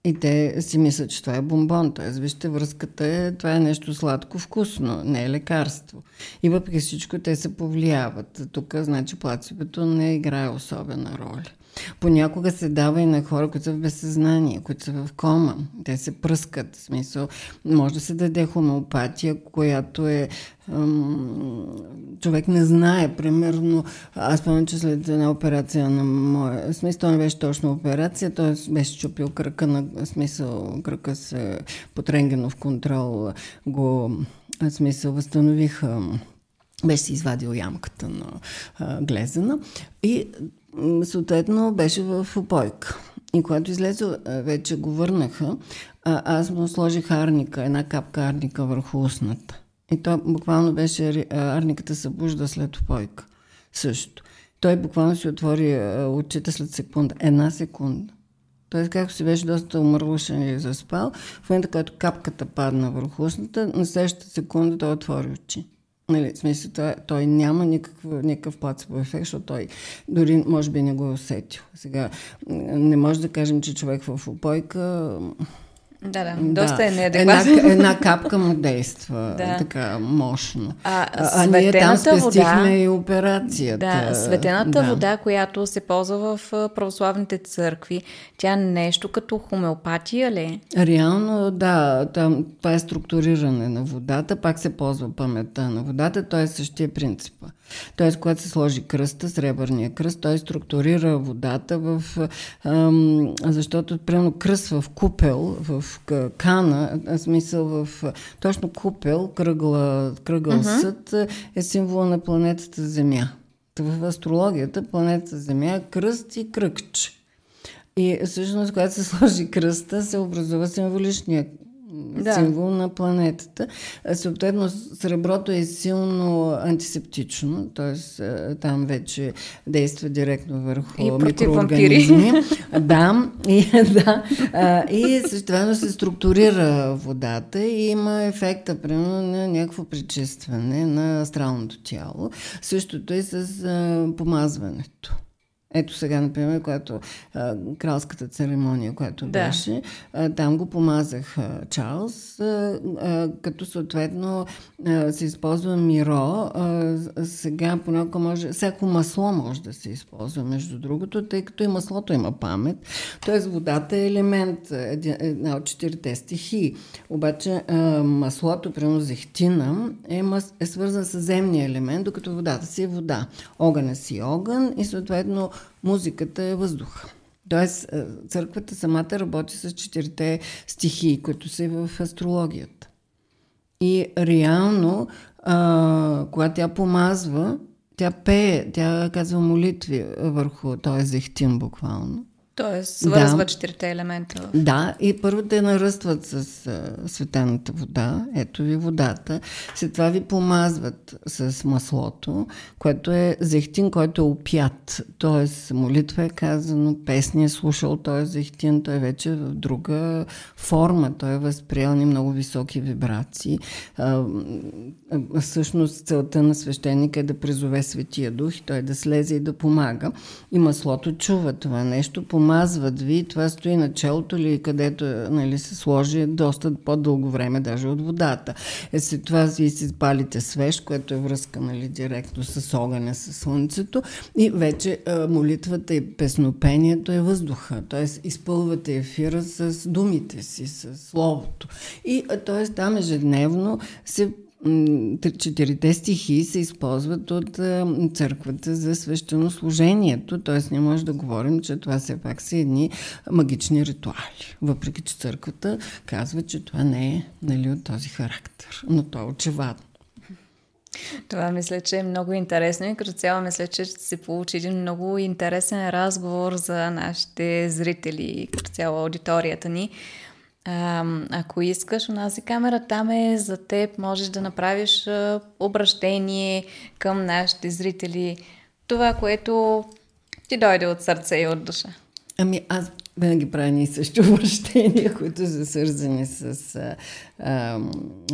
И те си мислят, че това е бомбон. Тоест, вижте, връзката е, това е нещо сладко, вкусно, не е лекарство. И въпреки всичко те се повлияват. Тук, значи, плацибето не играе особена роля. Понякога се дава и на хора, които са в безсъзнание, които са в кома. Те се пръскат. В смисъл, може да се даде хомеопатия, която е човек не знае. Примерно, аз помня, че след една операция на моя... Смисъл, това не беше точно операция, той беше чупил кръка на... Смисъл, кръка се под рентгенов контрол го... Смисъл, възстановиха беше си извадил ямката на а, глезена и съответно беше в опойка. И когато излезе, вече го върнаха, а, аз му сложих арника, една капка арника върху устната. И то буквално беше, арниката се бужда след опойка. Също. Той буквално си отвори очите след секунда. Една секунда. Той както си беше доста умърлушен и заспал, в момента, когато капката падна върху устната, на следващата секунда той отвори очи. Нали, в смисъл, той, той няма никакъв, никакъв плацебо ефект, защото той дори може би не го е усетил. Сега не може да кажем, че човек в опойка Да, да, доста е неадекватно. Една, една капка му действа [LAUGHS] да. така мощно. А, а, а ние там спестихме вода, и операцията. Да, светената да. вода, която се ползва в православните църкви, тя нещо като хомеопатия ли? Реално, да. Там, това е структуриране на водата, пак се ползва паметта на водата, т.е. е същия принципа. Тоест, когато се сложи кръста, сребърния кръст, той структурира водата в... Ам, защото, примерно, кръст в купел, в кана, смисъл в точно купел, кръгла, кръгъл uh-huh. съд е символа на планетата Земя. В астрологията планетата Земя е кръст и кръгче. И всъщност, когато се сложи кръста, се образува символичния да. символ на планетата. Съответно, среброто е силно антисептично, т.е. там вече действа директно върху и микроорганизми. [LAUGHS] да, и, [LAUGHS] да, и същевременно се структурира водата и има ефекта, примерно, на някакво пречистване на астралното тяло. Същото и с помазването. Ето сега, например, когато а, кралската церемония, която да. беше, а, там го помазах а, Чарлз, а, а, като съответно а, се използва миро. А, сега понякога може, всяко масло може да се използва, между другото, тъй като и маслото има памет. Тоест водата е елемент, една от четирите стихии. Обаче а, маслото, примерно зехтина, е, е свързан с земния елемент, докато водата си е вода. Огън си огън и съответно музиката е въздух. Тоест, е, църквата самата работи с четирите стихии, които са и в астрологията. И реално, а, когато тя помазва, тя пее, тя казва молитви върху този зехтин буквално. Тоест, свързва да. четирите елемента. Да, и първо те наръстват с а, светената вода, ето ви водата, след това ви помазват с маслото, което е зехтин, който е опят, т.е. молитва е казано, песни е слушал, той е зехтин, той е вече в друга форма, той е възприел ни много високи вибрации. А, а, всъщност целта на свещеника е да призове Светия Дух и той да слезе и да помага. И маслото чува това нещо, помага помазват ви, това стои на челото ли, където нали, се сложи доста по-дълго време, даже от водата. Е, след това ви си палите свеж, което е връзка нали, директно с огъня, с слънцето и вече а, молитвата и песнопението е въздуха, т.е. изпълвате ефира с думите си, с словото. И т.е. там ежедневно се четирите стихии се използват от църквата за свещенослужението, т.е. не може да говорим, че това все пак са едни магични ритуали. Въпреки, че църквата казва, че това не е нали, от този характер, но то е очевадно. Това мисля, че е много интересно и като цяло мисля, че ще се получи един много интересен разговор за нашите зрители, като цяло аудиторията ни. А, ако искаш, онази камера там е за теб. Можеш да направиш а, обращение към нашите зрители. Това, което ти дойде от сърце и от душа. Ами аз винаги правя ни същи [LAUGHS] обращения, които са свързани с а,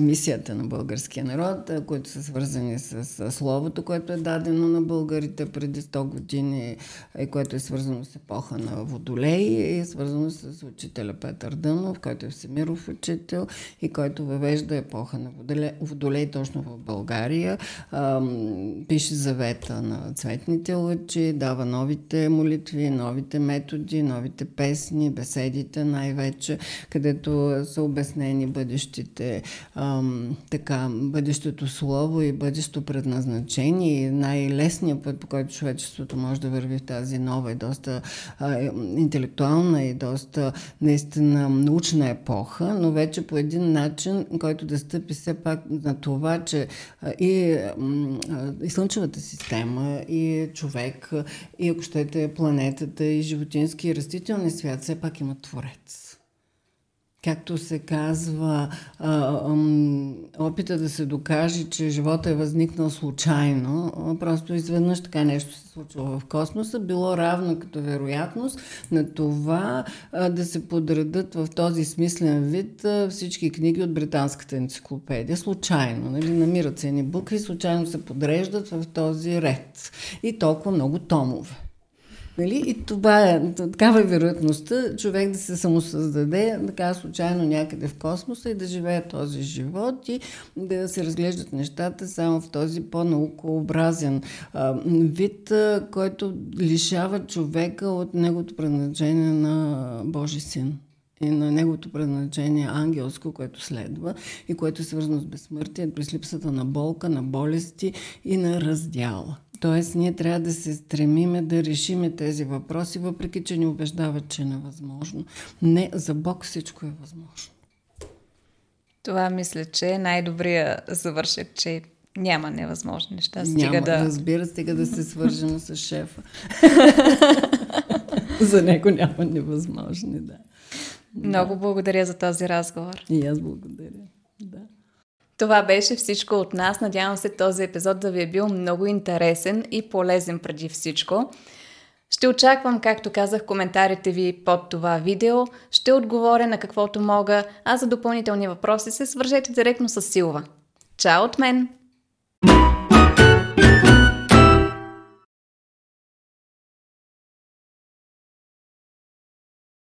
мисията на българския народ, които са свързани с, с словото, което е дадено на българите преди 100 години и което е свързано с епоха на Водолей и е свързано с учителя Петър Дънов, който е всемиров учител и който въвежда епоха на Водолей, Водолей точно в България. А, пише завета на цветните лъчи, дава новите молитви, новите методи, новите песни, беседите най-вече, където са обяснени бъдещи бъдещите, ам, така, бъдещето слово и бъдещето предназначение. Най-лесният път, по който човечеството може да върви в тази нова и доста а, интелектуална и доста наистина научна епоха, но вече по един начин, който да стъпи все пак на това, че а, и, а, и Слънчевата система, и човек, и ако щете планетата, и животински и растителни свят все пак имат творец както се казва, опита да се докаже, че живота е възникнал случайно, просто изведнъж така нещо се случва в космоса, било равно като вероятност на това да се подредат в този смислен вид всички книги от британската енциклопедия. Случайно, нали? намират се едни букви, случайно се подреждат в този ред. И толкова много томове. Нали? И това е, такава е вероятността човек да се самосъздаде така случайно някъде в космоса и да живее този живот и да се разглеждат нещата само в този по-наукообразен а, вид, а, който лишава човека от неговото предназначение на Божи син и на неговото предназначение ангелско, което следва и което е свързано с безсмъртие, през липсата на болка, на болести и на раздяла. Тоест, ние трябва да се стремиме да решиме тези въпроси, въпреки че ни убеждават, че е невъзможно. Не, за Бог всичко е възможно. Това мисля, че е най-добрия завършък, че няма невъзможни неща. Стига Няма, да... разбира, стига да се [LAUGHS] свържем с шефа. [LAUGHS] за него няма невъзможни, да. Много благодаря за този разговор. И аз благодаря. Да. Това беше всичко от нас. Надявам се този епизод да ви е бил много интересен и полезен преди всичко. Ще очаквам, както казах, коментарите ви под това видео. Ще отговоря на каквото мога, а за допълнителни въпроси се свържете директно с Силва. Чао от мен! thank you